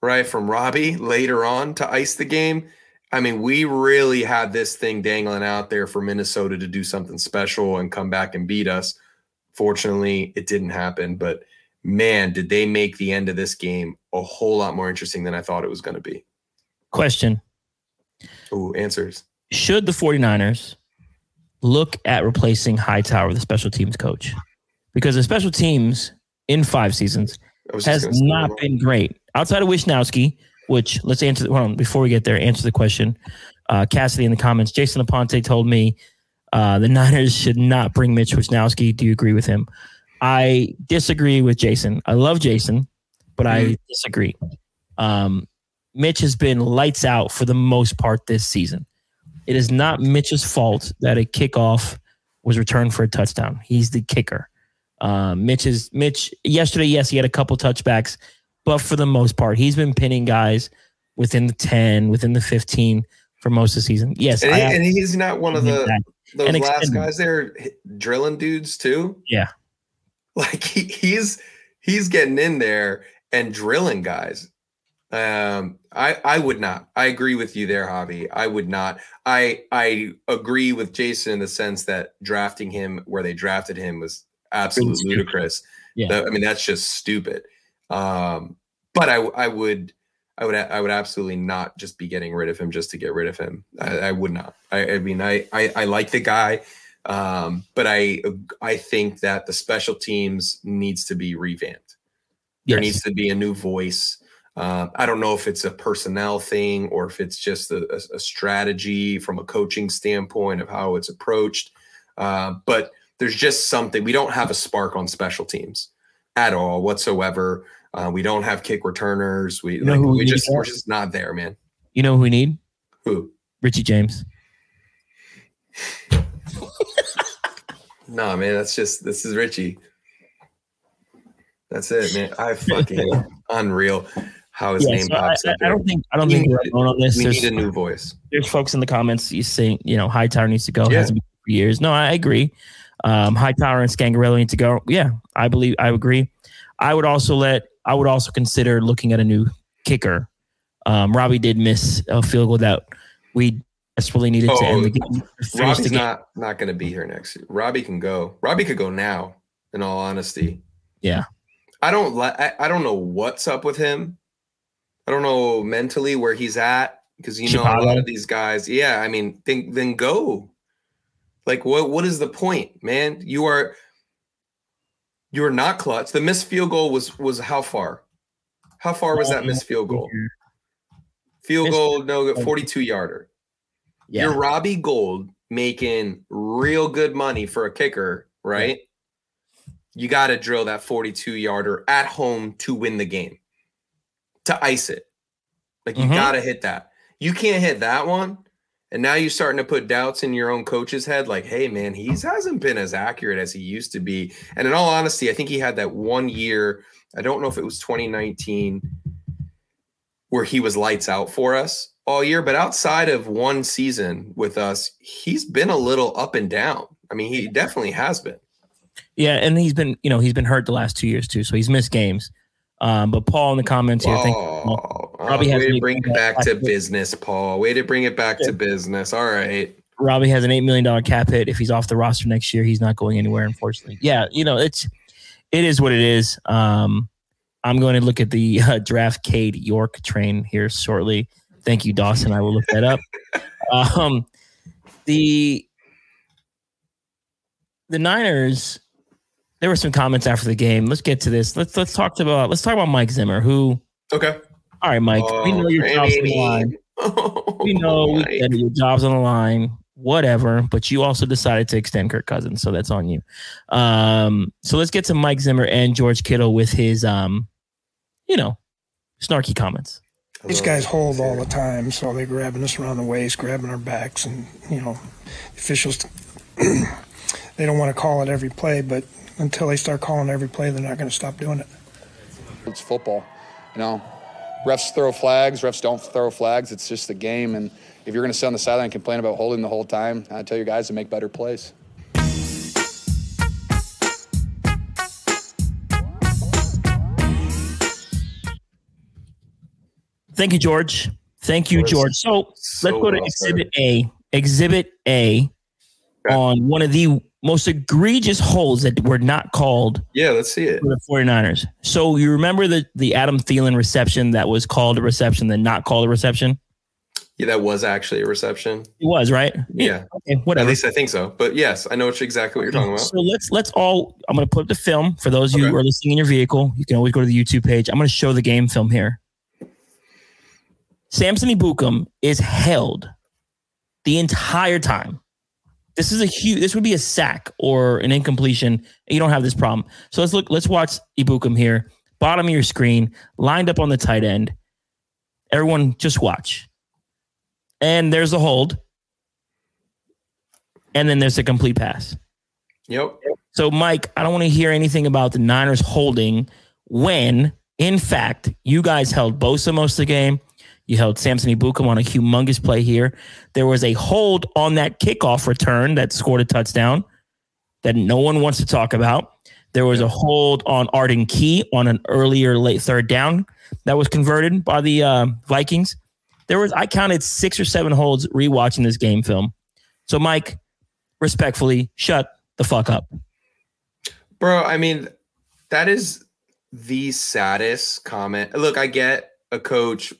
right from robbie later on to ice the game I mean, we really had this thing dangling out there for Minnesota to do something special and come back and beat us. Fortunately, it didn't happen, but man, did they make the end of this game a whole lot more interesting than I thought it was going to be.
Question
Ooh, answers.
Should the 49ers look at replacing Hightower, the special teams coach? Because the special teams in five seasons
I was just
has not been great. Outside of Wishnowsky, which let's answer. Hold on, before we get there, answer the question. Uh, Cassidy in the comments. Jason Aponte told me uh, the Niners should not bring Mitch Wishnowsky. Do you agree with him? I disagree with Jason. I love Jason, but I disagree. Um, Mitch has been lights out for the most part this season. It is not Mitch's fault that a kickoff was returned for a touchdown. He's the kicker. Uh, Mitch is Mitch. Yesterday, yes, he had a couple touchbacks, but for the most part, he's been pinning guys within the ten, within the fifteen for most of the season. Yes,
And, he- and he's not one of the those
And
last
extended.
guys there drilling dudes too.
yeah.
Like he, he's he's getting in there and drilling guys. Um, I I would not. I agree with you there, Javi. I would not. I I agree with Jason in the sense that drafting him where they drafted him was absolutely ludicrous.
Yeah.
That- I mean, that's just stupid. Um, but I I would I would I would absolutely not just be getting rid of him just to get rid of him. I, I would not. I, I mean, I, I I like the guy, um, but I I think that the special teams needs to be revamped. There
Yes.
needs to be a new voice. Uh, I don't know if it's a personnel thing or if it's just a, a- a strategy from a coaching standpoint of how it's approached. Uh, but there's just something we don't have a spark on special teams at all whatsoever. Uh, we don't have kick returners. We
know
like,
we
we just we're just not there, man.
You know who we need?
Who?
Richie James.
No, man, that's just this is Richie. That's it, man. I fucking unreal how his
Yeah,
name
so
pops
I,
up.
I don't think I don't
We
think we're alone on this.
We
There's,
need a new voice.
there's folks in the comments you saying you know Hightower needs to go.
Yeah.
Hasn't been for years. No, I agree. Um, Hightower and Scangarello need to go. Yeah, I believe I agree. I would also let I would also consider looking at a new kicker. Um, Robbie did miss a field goal that we desperately needed to end the game. finish
Robbie's
the game.
not not going to be here next year. Robbie can go. Robbie could go now. In all honesty,
Yeah.
I don't like. I, I don't know what's up with him. I don't know mentally where he's at because you know a lot of these guys. Yeah, I mean, think then go. Like what? What is the point, man? You are you are not clutch. The missed field goal was was how far? How far was that missed field goal? Field goal, no, 42 yarder.
Yeah.
You're Robbie Gould making real good money for a kicker, right? You got to drill that 42 yarder at home to win the game, to ice it. Like you
Mhm.
got to hit that. You can't hit that one. And now you're starting to put doubts in your own coach's head like, hey, man, he hasn't been as accurate as he used to be. And in all honesty, I think he had that one year. I don't know if it was 2019 where he was lights out for us all year. But outside of one season with us, he's been a little up and down. I mean, he definitely has been.
Yeah, and he's been, you know, he's been hurt the last two years too, so he's missed games. Um, but Paul in the comments here, thank
Oh,
Robbie has
way to bring it back to business, Paul. Way to bring it back to business. All right.
Robbie has an eight million dollar cap hit. If he's off the roster next year, he's not going anywhere. Unfortunately, yeah, you know it's it is what it is. Um, I'm going to look at the uh, draft Cade York train here shortly. Thank you, Dawson. I will look that up. Um, the the Niners. There were some comments after the game. Let's get to this. Let's let's talk about let's talk about Mike Zimmer. Who?
Okay.
All right, Mike. we know your
Oh,
job's on the
Randy.
line. We know we get. Your job's on the line. Whatever. But you also decided to extend Kirk Cousins, so that's on you. Um, so let's get to Mike Zimmer and George Kittle with his um, you know, snarky comments.
These guys hold all the time, so they're grabbing us around the waist, grabbing our backs, and you know, officials they don't want to call it every play, but until they start calling every play, they're not going to stop doing it.
It's football, you know. Refs throw flags, refs don't throw flags. It's just the game, and if you're going to sit on the sideline and complain about holding the whole time, I tell your guys to make better plays.
Thank you, George. Thank you, George. So,
so
let's go to
well
Exhibit A. Exhibit A on one of the most egregious holds that were not called
Yeah, let's see it.
for the 49ers. So you remember the the Adam Thielen reception that was called a reception, then not called a reception?
Yeah, that was actually a reception.
It was, right?
Yeah.
Okay, whatever.
At least I think so. But yes, I know exactly what you're talking about.
So let's let's all. I'm going to put up the film for those of you who are listening in your vehicle. You can always go to the YouTube page. I'm going to show the game film here. Samson Ebukam is held the entire time. This is a huge. This would be a sack or an incompletion. You don't have this problem. So let's look. Let's watch Ebukam here. Bottom of your screen, lined up on the tight end. Everyone, just watch. And there's a hold. And then there's a complete pass.
Yep.
So, Mike, I don't want to hear anything about the Niners holding when, in fact, you guys held Bosa most of the game. You held Samson Ebukam on a humongous play here. There was a hold on that kickoff return that scored a touchdown that no one wants to talk about. There was a hold on Arden Key on an earlier late third down that was converted by the uh, Vikings. There was I counted six or seven holds rewatching this game film. So, Mike, respectfully, shut the fuck up.
Bro, I mean, that is the saddest comment. Look, I get a coach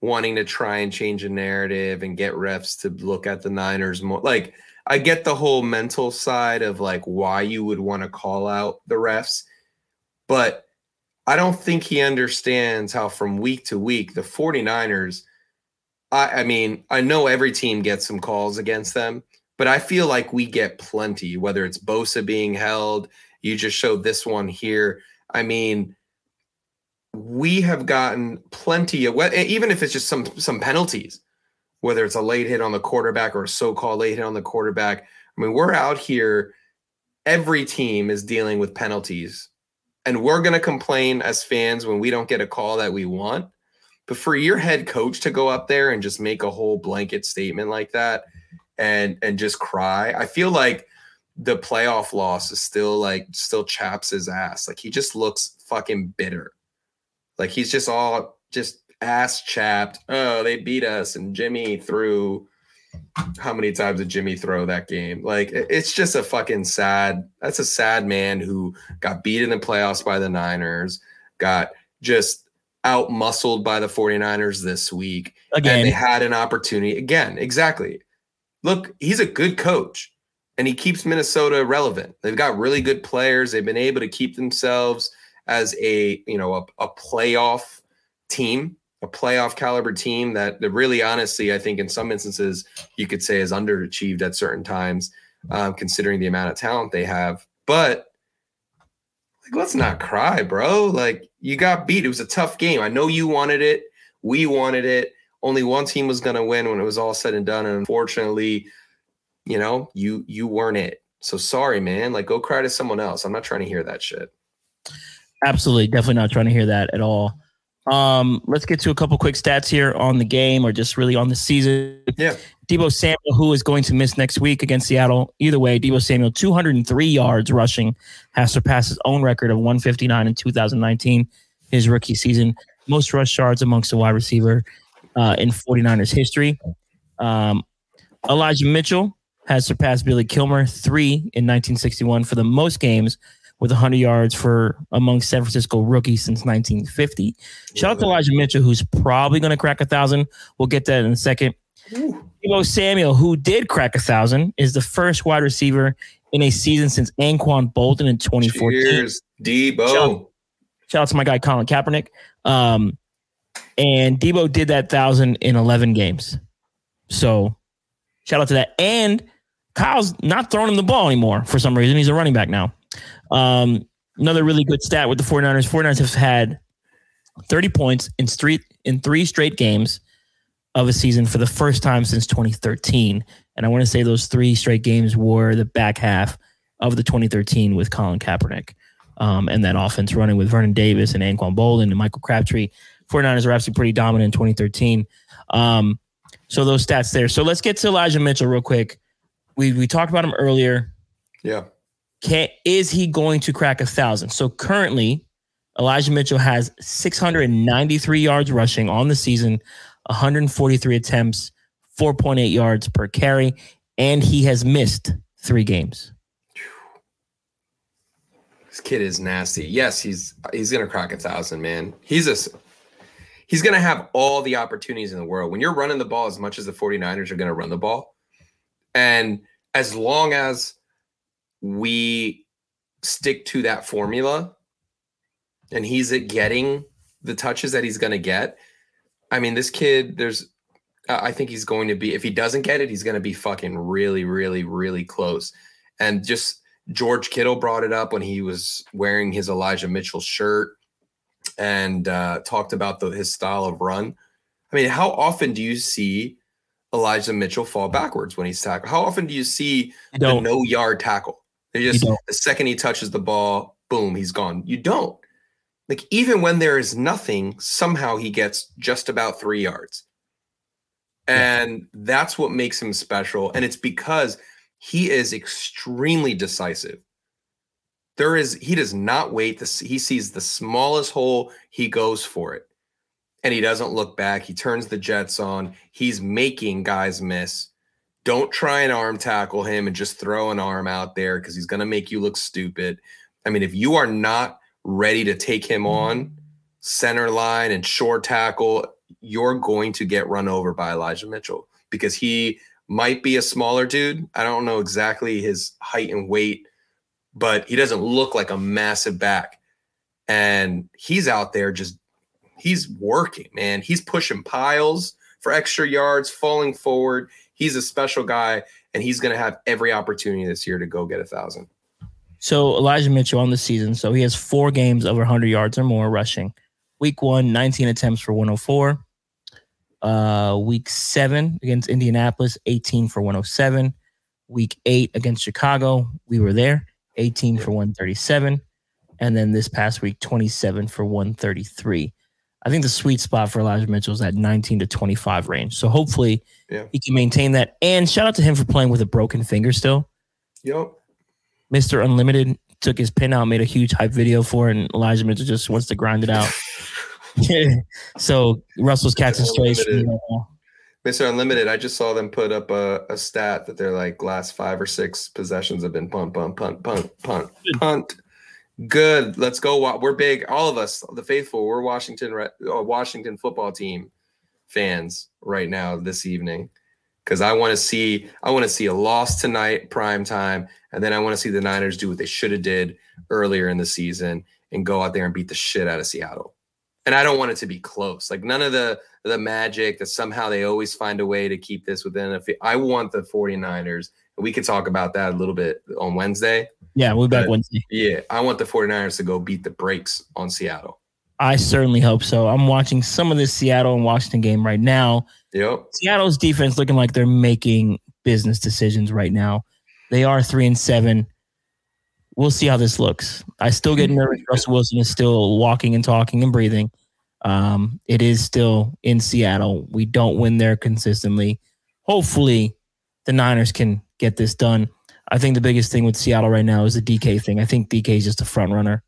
wanting to try and change a narrative and get refs to look at the Niners more. Like, I get the whole mental side of like why you would want to call out the refs, but I don't think he understands how from week to week the 49ers. I, I mean, I know every team gets some calls against them, but I feel like we get plenty, whether it's Bosa being held, you just showed this one here. I mean, we have gotten plenty of even if it's just some some penalties, whether it's a late hit on the quarterback or a so-called late hit on the quarterback. I mean, we're out here. Every team is dealing with penalties, and we're going to complain as fans when we don't get a call that we want. But for your head coach to go up there and just make a whole blanket statement like that, and and just cry. I feel like the playoff loss is still like still chaps his ass. Like he just looks fucking bitter. Like he's just all just ass chapped. Oh, they beat us and Jimmy threw how many times did Jimmy throw that game? Like it's just a fucking sad. That's a sad man who got beat in the playoffs by the Niners, got just out muscled by the 49ers this week.
Again.
And they had an opportunity. Again, exactly. Look, he's a good coach and he keeps Minnesota relevant. They've got really good players. They've been able to keep themselves as a, you know, a, a playoff team, a playoff caliber team that, really honestly, I think in some instances you could say is underachieved at certain times, um, considering the amount of talent they have. But like, let's not cry, bro. Like you got beat. It was a tough game. I know you wanted it. We wanted it. Only one team was going to win when it was all said and done. And unfortunately, you know, you you weren't it. So sorry, man. Like go cry to someone else. I'm not trying to hear that shit.
Absolutely, definitely not trying to hear that at all. Um, let's get to a couple quick stats here on the game or just really on the season.
Yeah.
Deebo Samuel, who is going to miss next week against Seattle. Either way, Deebo Samuel, 203 yards rushing, has surpassed his own record of 159 in 2019, his rookie season. Most rush yards amongst a wide receiver uh, in 49ers history. Um, Elijah Mitchell has surpassed Billy Kilmer, three in 1961 for the most games with 100 yards for among San Francisco rookies since 1950. Shout out to Elijah Mitchell, who's probably going to crack a thousand. We'll get that in a second. Deebo Samuel, who did crack a thousand, is the first wide receiver in a season since Anquan Boldin in 2014.
Cheers, Deebo.
Shout, shout out to my guy Colin Kaepernick. Um, and Deebo did that thousand in 11 games. So shout out to that. And Kyle's not throwing him the ball anymore for some reason. He's a running back now. Um, another really good stat with the 49ers 49ers have had 30 points in three, in three straight games of a season for the first time since 2013. And I want to say those three straight games were the back half of the 2013 with Colin Kaepernick. Um, and that offense running with Vernon Davis and Anquan Boldin and Michael Crabtree. 49ers are absolutely pretty dominant in 2013. Um, so those stats there. So let's get to Elijah Mitchell real quick. We we talked about him earlier.
Yeah.
Can is he going to crack a thousand? So currently, Elijah Mitchell has 693 yards rushing on the season, 143 attempts, 4.8 yards per carry, and he has missed three games.
This kid is nasty. Yes, he's he's gonna crack a thousand, man. He's a he's gonna have all the opportunities in the world. When you're running the ball as much as the 49ers are gonna run the ball, and as long as we stick to that formula and he's getting the touches that he's gonna get, I mean, this kid, there's I think he's going to be, if he doesn't get it, he's going to be fucking really, really, really close. And just George Kittle brought it up when he was wearing his Elijah Mitchell shirt and uh, talked about the, his style of run. I mean, how often do you see Elijah Mitchell fall backwards when he's tackled? How often do you see the no yard tackle? They just the second he touches the ball, boom, he's gone. You don't. Like even when there is nothing, somehow he gets just about three yards. And that's what makes him special. And it's because he is extremely decisive. There is, he does not wait. This, he sees the smallest hole, he goes for it. And he doesn't look back. He turns the jets on. He's making guys miss. Don't try and arm tackle him and just throw an arm out there because he's going to make you look stupid. I mean, if you are not ready to take him mm-hmm. on center line and short tackle, you're going to get run over by Elijah Mitchell because he might be a smaller dude. I don't know exactly his height and weight, but he doesn't look like a massive back. And he's out there just, he's working, man. He's pushing piles for extra yards, falling forward. He's a special guy, and he's going to have every opportunity this year to go get a thousand.
So Elijah Mitchell on the season. So he has four games over 100 yards or more rushing. Week one, 19 attempts for 104. Uh, week seven against Indianapolis, 18 for 107. Week eight against Chicago, we were there, 18 for 137. And then this past week, 27 for 133. I think the sweet spot for Elijah Mitchell is at 19 to 25 range. So hopefully
Yeah.
he can maintain that. And shout out to him for playing with a broken finger still.
Yep.
Mr. Unlimited took his pin out, made a huge hype video for it, and Elijah Mitchell just wants to grind it out. so Russell's catching strays. from
Unlimited.
me right now.
Mr. Unlimited, I just saw them put up a, a stat that they're like last five or six possessions have been punt, punt, punt, punt, punt, punt. Good. Let's go. We're big. All of us, the faithful. We're Washington, uh, Washington football team fans right now this evening because I want to see. I want to see a loss tonight, prime time, and then I want to see the Niners do what they should have did earlier in the season and go out there and beat the shit out of Seattle. And I don't want it to be close. Like none of the the magic that somehow they always find a way to keep this within a I want the 49ers. We could talk about that a little bit on Wednesday.
Yeah, we'll be back Wednesday.
Yeah, I want the 49ers to go beat the brakes on Seattle.
I certainly hope so. I'm watching some of this Seattle and Washington game right now.
Yep.
Seattle's defense looking like they're making business decisions right now. They are three and seven. We'll see how this looks. I still get nervous. Russell Wilson is still walking and talking and breathing. Um, it is still in Seattle. We don't win there consistently. Hopefully, the Niners can get this done. I think the biggest thing with Seattle right now is the DK thing. I think DK is just a front runner,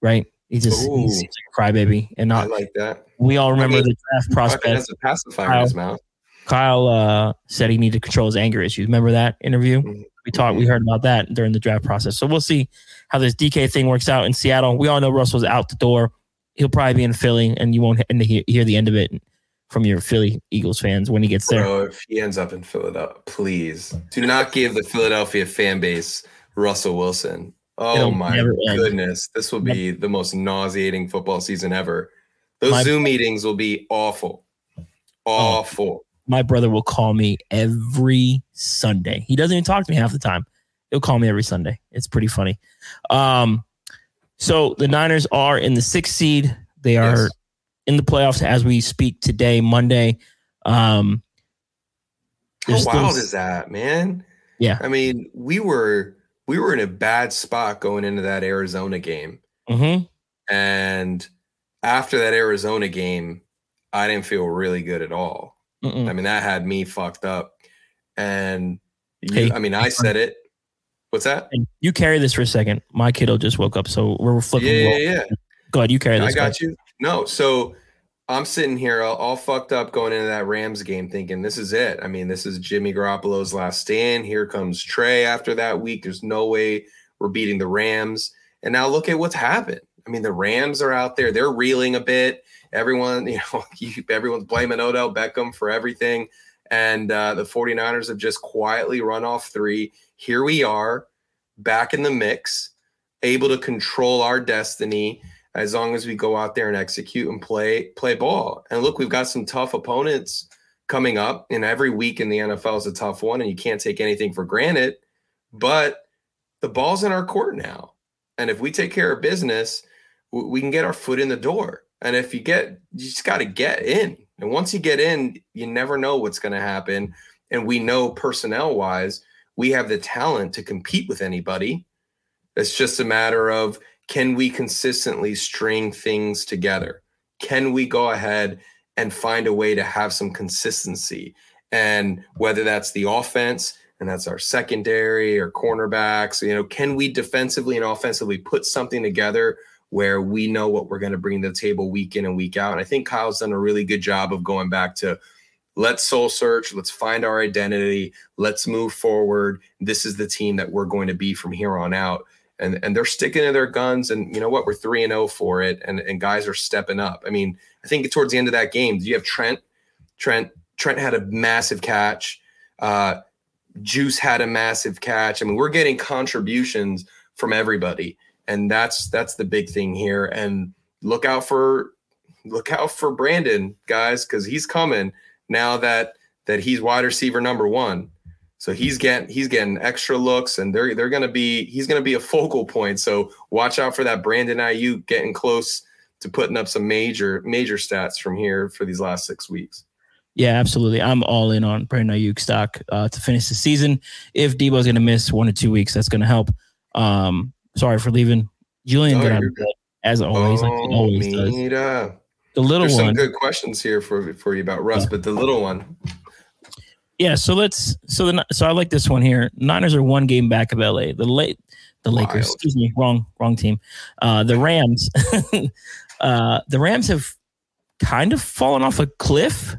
right? He just he seems like a crybaby, and
I
not.
like that.
We all remember
mean,
the draft prospect.
has a pacifier in his mouth.
Kyle uh, said he needed to control his anger issues. Remember that interview?
Mm-hmm.
We talked. We heard about that during the draft process. So we'll see how this DK thing works out in Seattle. We all know Russell's out the door. He'll probably be in Philly, and you won't he- hear the end of it from your Philly Eagles fans when he gets there.
Bro, if he ends up in Philadelphia, please do not give the Philadelphia fan base Russell Wilson. Oh
It'll
my goodness. This will be the most nauseating football season ever. Those
My-
Zoom meetings will be awful. Awful.
My brother will call me every Sunday. He doesn't even talk to me half the time. He'll call me every Sunday. It's pretty funny. Um, so the Niners are in the sixth seed. They are
Yes.
In the playoffs as we speak today, Monday. Um,
How wild is that, man?
Yeah.
I mean, we were we were in a bad spot going into that Arizona game.
Mhm.
And after that Arizona game, I didn't feel really good at all.
Mm-mm.
I mean, that had me fucked up. And you,
Hey,
I mean, I said it. What's that?
You carry this for a second. My kiddo just woke up, so we're flipping.
Yeah, yeah, yeah.
Go ahead, you carry this.
I got you. No, so I'm sitting here all, all fucked up going into that Rams game thinking this is it. I mean, this is Jimmy Garoppolo's last stand. Here comes Trey after that week. There's no way we're beating the Rams. And now look at what's happened. I mean, the Rams are out there. They're reeling a bit. Everyone, you know, everyone's blaming Odell Beckham for everything. And uh, the 49ers have just quietly run off three. Here we are back in the mix, able to control our destiny as long as we go out there and execute and play play ball. And look, we've got some tough opponents coming up, and every week in the NFL is a tough one, and you can't take anything for granted. But the ball's in our court now, and if we take care of business, we can get our foot in the door. And if you get, you just got to get in. And once you get in, you never know what's going to happen. And we know personnel wise, we have the talent to compete with anybody. It's just a matter of can we consistently string things together? Can we go ahead and find a way to have some consistency? And whether that's the offense and that's our secondary or cornerbacks, you know, can we defensively and offensively put something together where we know what we're going to bring to the table week in and week out? And I think Kyle's done a really good job of going back to let's soul search, let's find our identity, let's move forward. This is the team that we're going to be from here on out and and they're sticking to their guns. And you know what? We're three and zero for it, and and guys are stepping up. I mean, I think towards the end of that game, you have Trent. Trent Trent had a massive catch. Uh, Juice had a massive catch. I mean, we're getting contributions from everybody, and that's that's the big thing here. And look out for look out for Brandon, guys, because he's coming now that that he's wide receiver number one. So he's getting he's getting extra looks, and they're they're gonna be he's gonna be a focal point. So watch out for that Brandon Aiyuk getting close to putting up some major major stats from here for these last six weeks.
Yeah, absolutely. I'm all in on Brandon Aiyuk stock uh, to finish the season. If Deebo's going to miss one or two weeks, that's going to help. Um, sorry for leaving. Julian
Oh,
got out
you're
of bed as always, like
Oh,
always does. The little
There's
one.
some good questions here for for you about Russ, but the little one.
Yeah, so let's so the so I like this one here. Niners are one game back of LA. The late the Lakers, excuse me, wrong wrong team. Uh the Rams uh the Rams have kind of fallen off a cliff.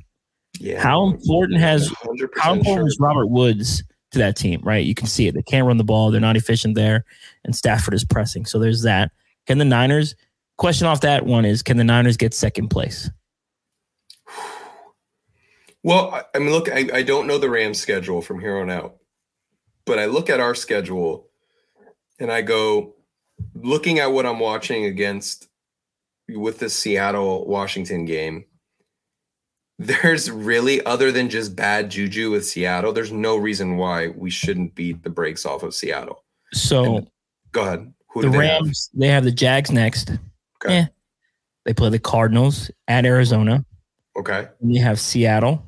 Yeah.
How important has how important
sure.
is Robert Woods to that team, right? You can see it. They can't run the ball, they're not efficient there, and Stafford is pressing. So there's that. Can the Niners question off that one is can the Niners get second place?
Well, I- mean, look, I, I don't know the Rams schedule from here on out, but I look at our schedule and I go, looking at what I'm watching against with the Seattle Washington game, there's really, other than just bad juju with Seattle, there's no reason why we shouldn't beat the brakes off of Seattle.
So
Go ahead. Who
the
do they have?
Rams, they have the Jags next.
Okay.
Eh. They play the Cardinals at Arizona.
Okay.
And you have Seattle,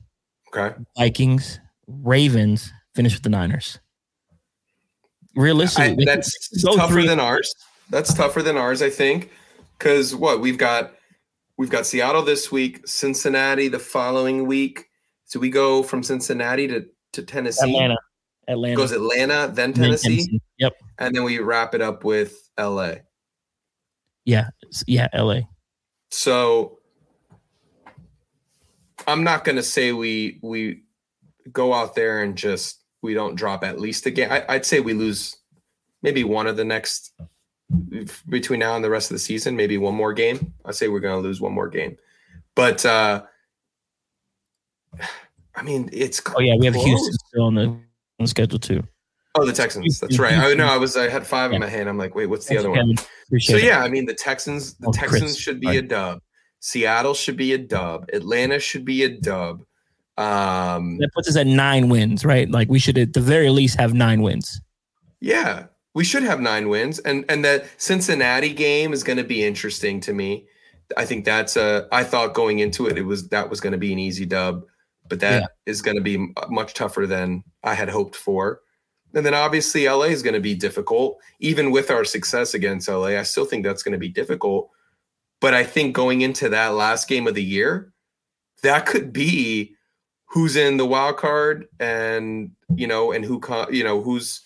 Okay.
Vikings, Ravens, finish with the Niners. Realistically,
I, that's tougher
three-
than ours. That's tougher than ours, I think, because what we've got, we've got Seattle this week, Cincinnati the following week. So we go from Cincinnati to to Tennessee.
Atlanta. Atlanta.
Goes Atlanta, then
And then
Tennessee,
Yep.
and then we wrap it up with LA.
Yeah. Yeah. LA.
So I'm not going to say we we go out there and just we don't drop at least a game. I, I'd say we lose maybe one of the next between now and the rest of the season. Maybe one more game. I say we're going to lose one more game, but uh I mean it's
Oh yeah, we have
close.
Houston still on the on the schedule too.
Oh, the Texans. That's right. I know. I was. I had five in my hand. I'm like, wait, what's the
Thanks,
other one?
Appreciate
So
it.
yeah, I mean, the Texans. The
Oh,
Texans
Chris.
should be
Right.
a dub. Seattle should be a dub. Atlanta should be a dub. Um,
That puts us at nine wins, right? Like we should at the very least have nine wins.
yeah, we should have nine wins, and and that Cincinnati game is going to be interesting to me. I think that's a. I thought going into it, it was that was going to be an easy dub, but that is going to be much tougher than I had hoped for. And then obviously LA is going to be difficult, even with our success against LA. I still think that's going to be difficult. But I think going into that last game of the year, that could be who's in the wild card and you know and who you know who's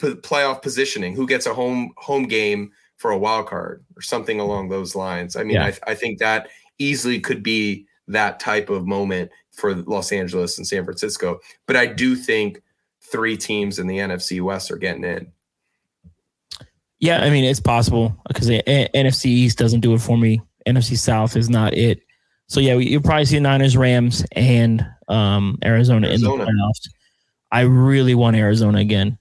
playoff positioning, who gets a home home game for a wild card or something along those lines. I mean,
Yeah.
I, I think that easily could be that type of moment for Los Angeles and San Francisco. But I do think three teams in the NFC West are getting in.
Yeah, I mean it's possible because the A- NFC East doesn't do it for me. NFC South is not it. So yeah, you'll probably see Niners, Rams, and um, Arizona, in the playoffs. I really want Arizona again.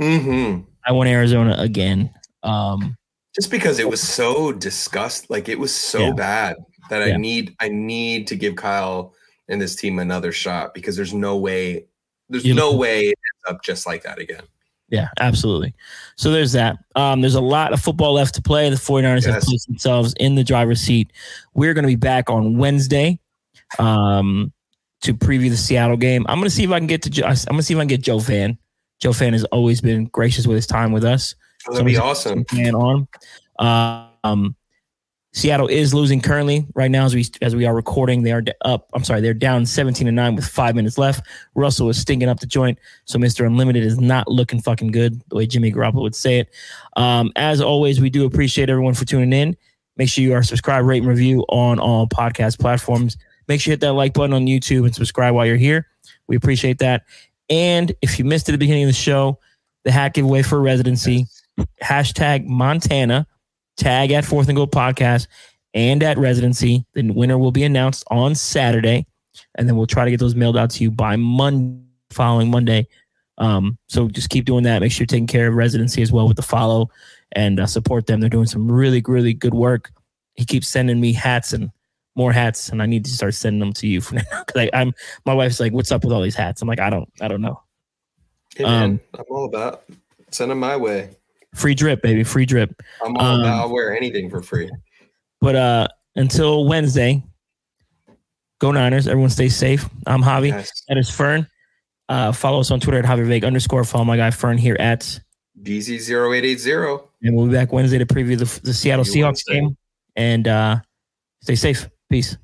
Mm-hmm.
I want Arizona again. Um,
Just because it was so disgust, like it was so
Yeah.
bad that I need I need to give Kyle and this team another shot because there's no way there's
You
no
know-
way it ends up just like that again.
Yeah, absolutely. So there's that. Um, there's a lot of football left to play. The 49ers have placed themselves in the driver's seat. We're going to be back on Wednesday um, to preview the Seattle game. I'm going to see if I can get to. Jo- I'm going to see if I can get Joe Fan. Joe Fan has always been gracious with his time with us.
That'd be awesome.
Fan on. Um, Seattle is losing currently right now as we as we are recording. They are up. I'm sorry, they're down 17 to nine with five minutes left. Russell is stinking up the joint, so Mr. Unlimited is not looking fucking good the way Jimmy Garoppolo would say it. Um, as always, we do appreciate everyone for tuning in. Make sure you are subscribed, rate, and review on all podcast platforms. Make sure you hit that like button on YouTube and subscribe while you're here. We appreciate that. And if you missed at the beginning of the show, the hat giveaway for residency, hashtag Montana, tag at Fourth and Goal Podcast and at residency. The winner will be announced on Saturday, and then we'll try to get those mailed out to you by Monday, following Monday. Um, so just keep doing that. Make sure you're taking care of residency as well with the follow and uh, support them. They're doing some really, really good work. He keeps sending me hats and more hats, and I need to start sending them to you for now. Because I'm my wife's like, "What's up with all these hats?" I'm like, "I don't, I don't know."
Hey, man,
Um,
I'm all about send them my way.
Free drip, baby, free drip.
I'm all
Um,
about I'll wear anything for free.
But uh until Wednesday, go Niners. Everyone stay safe. I'm Javi.
Yes.
That is Fern. Uh, follow us on Twitter at Javi Vague underscore. Follow my guy Fern here at,
BZ0880.
and we'll be back Wednesday to preview the, the Seattle Seahawks
Wednesday.
game. And uh, Stay safe. Peace.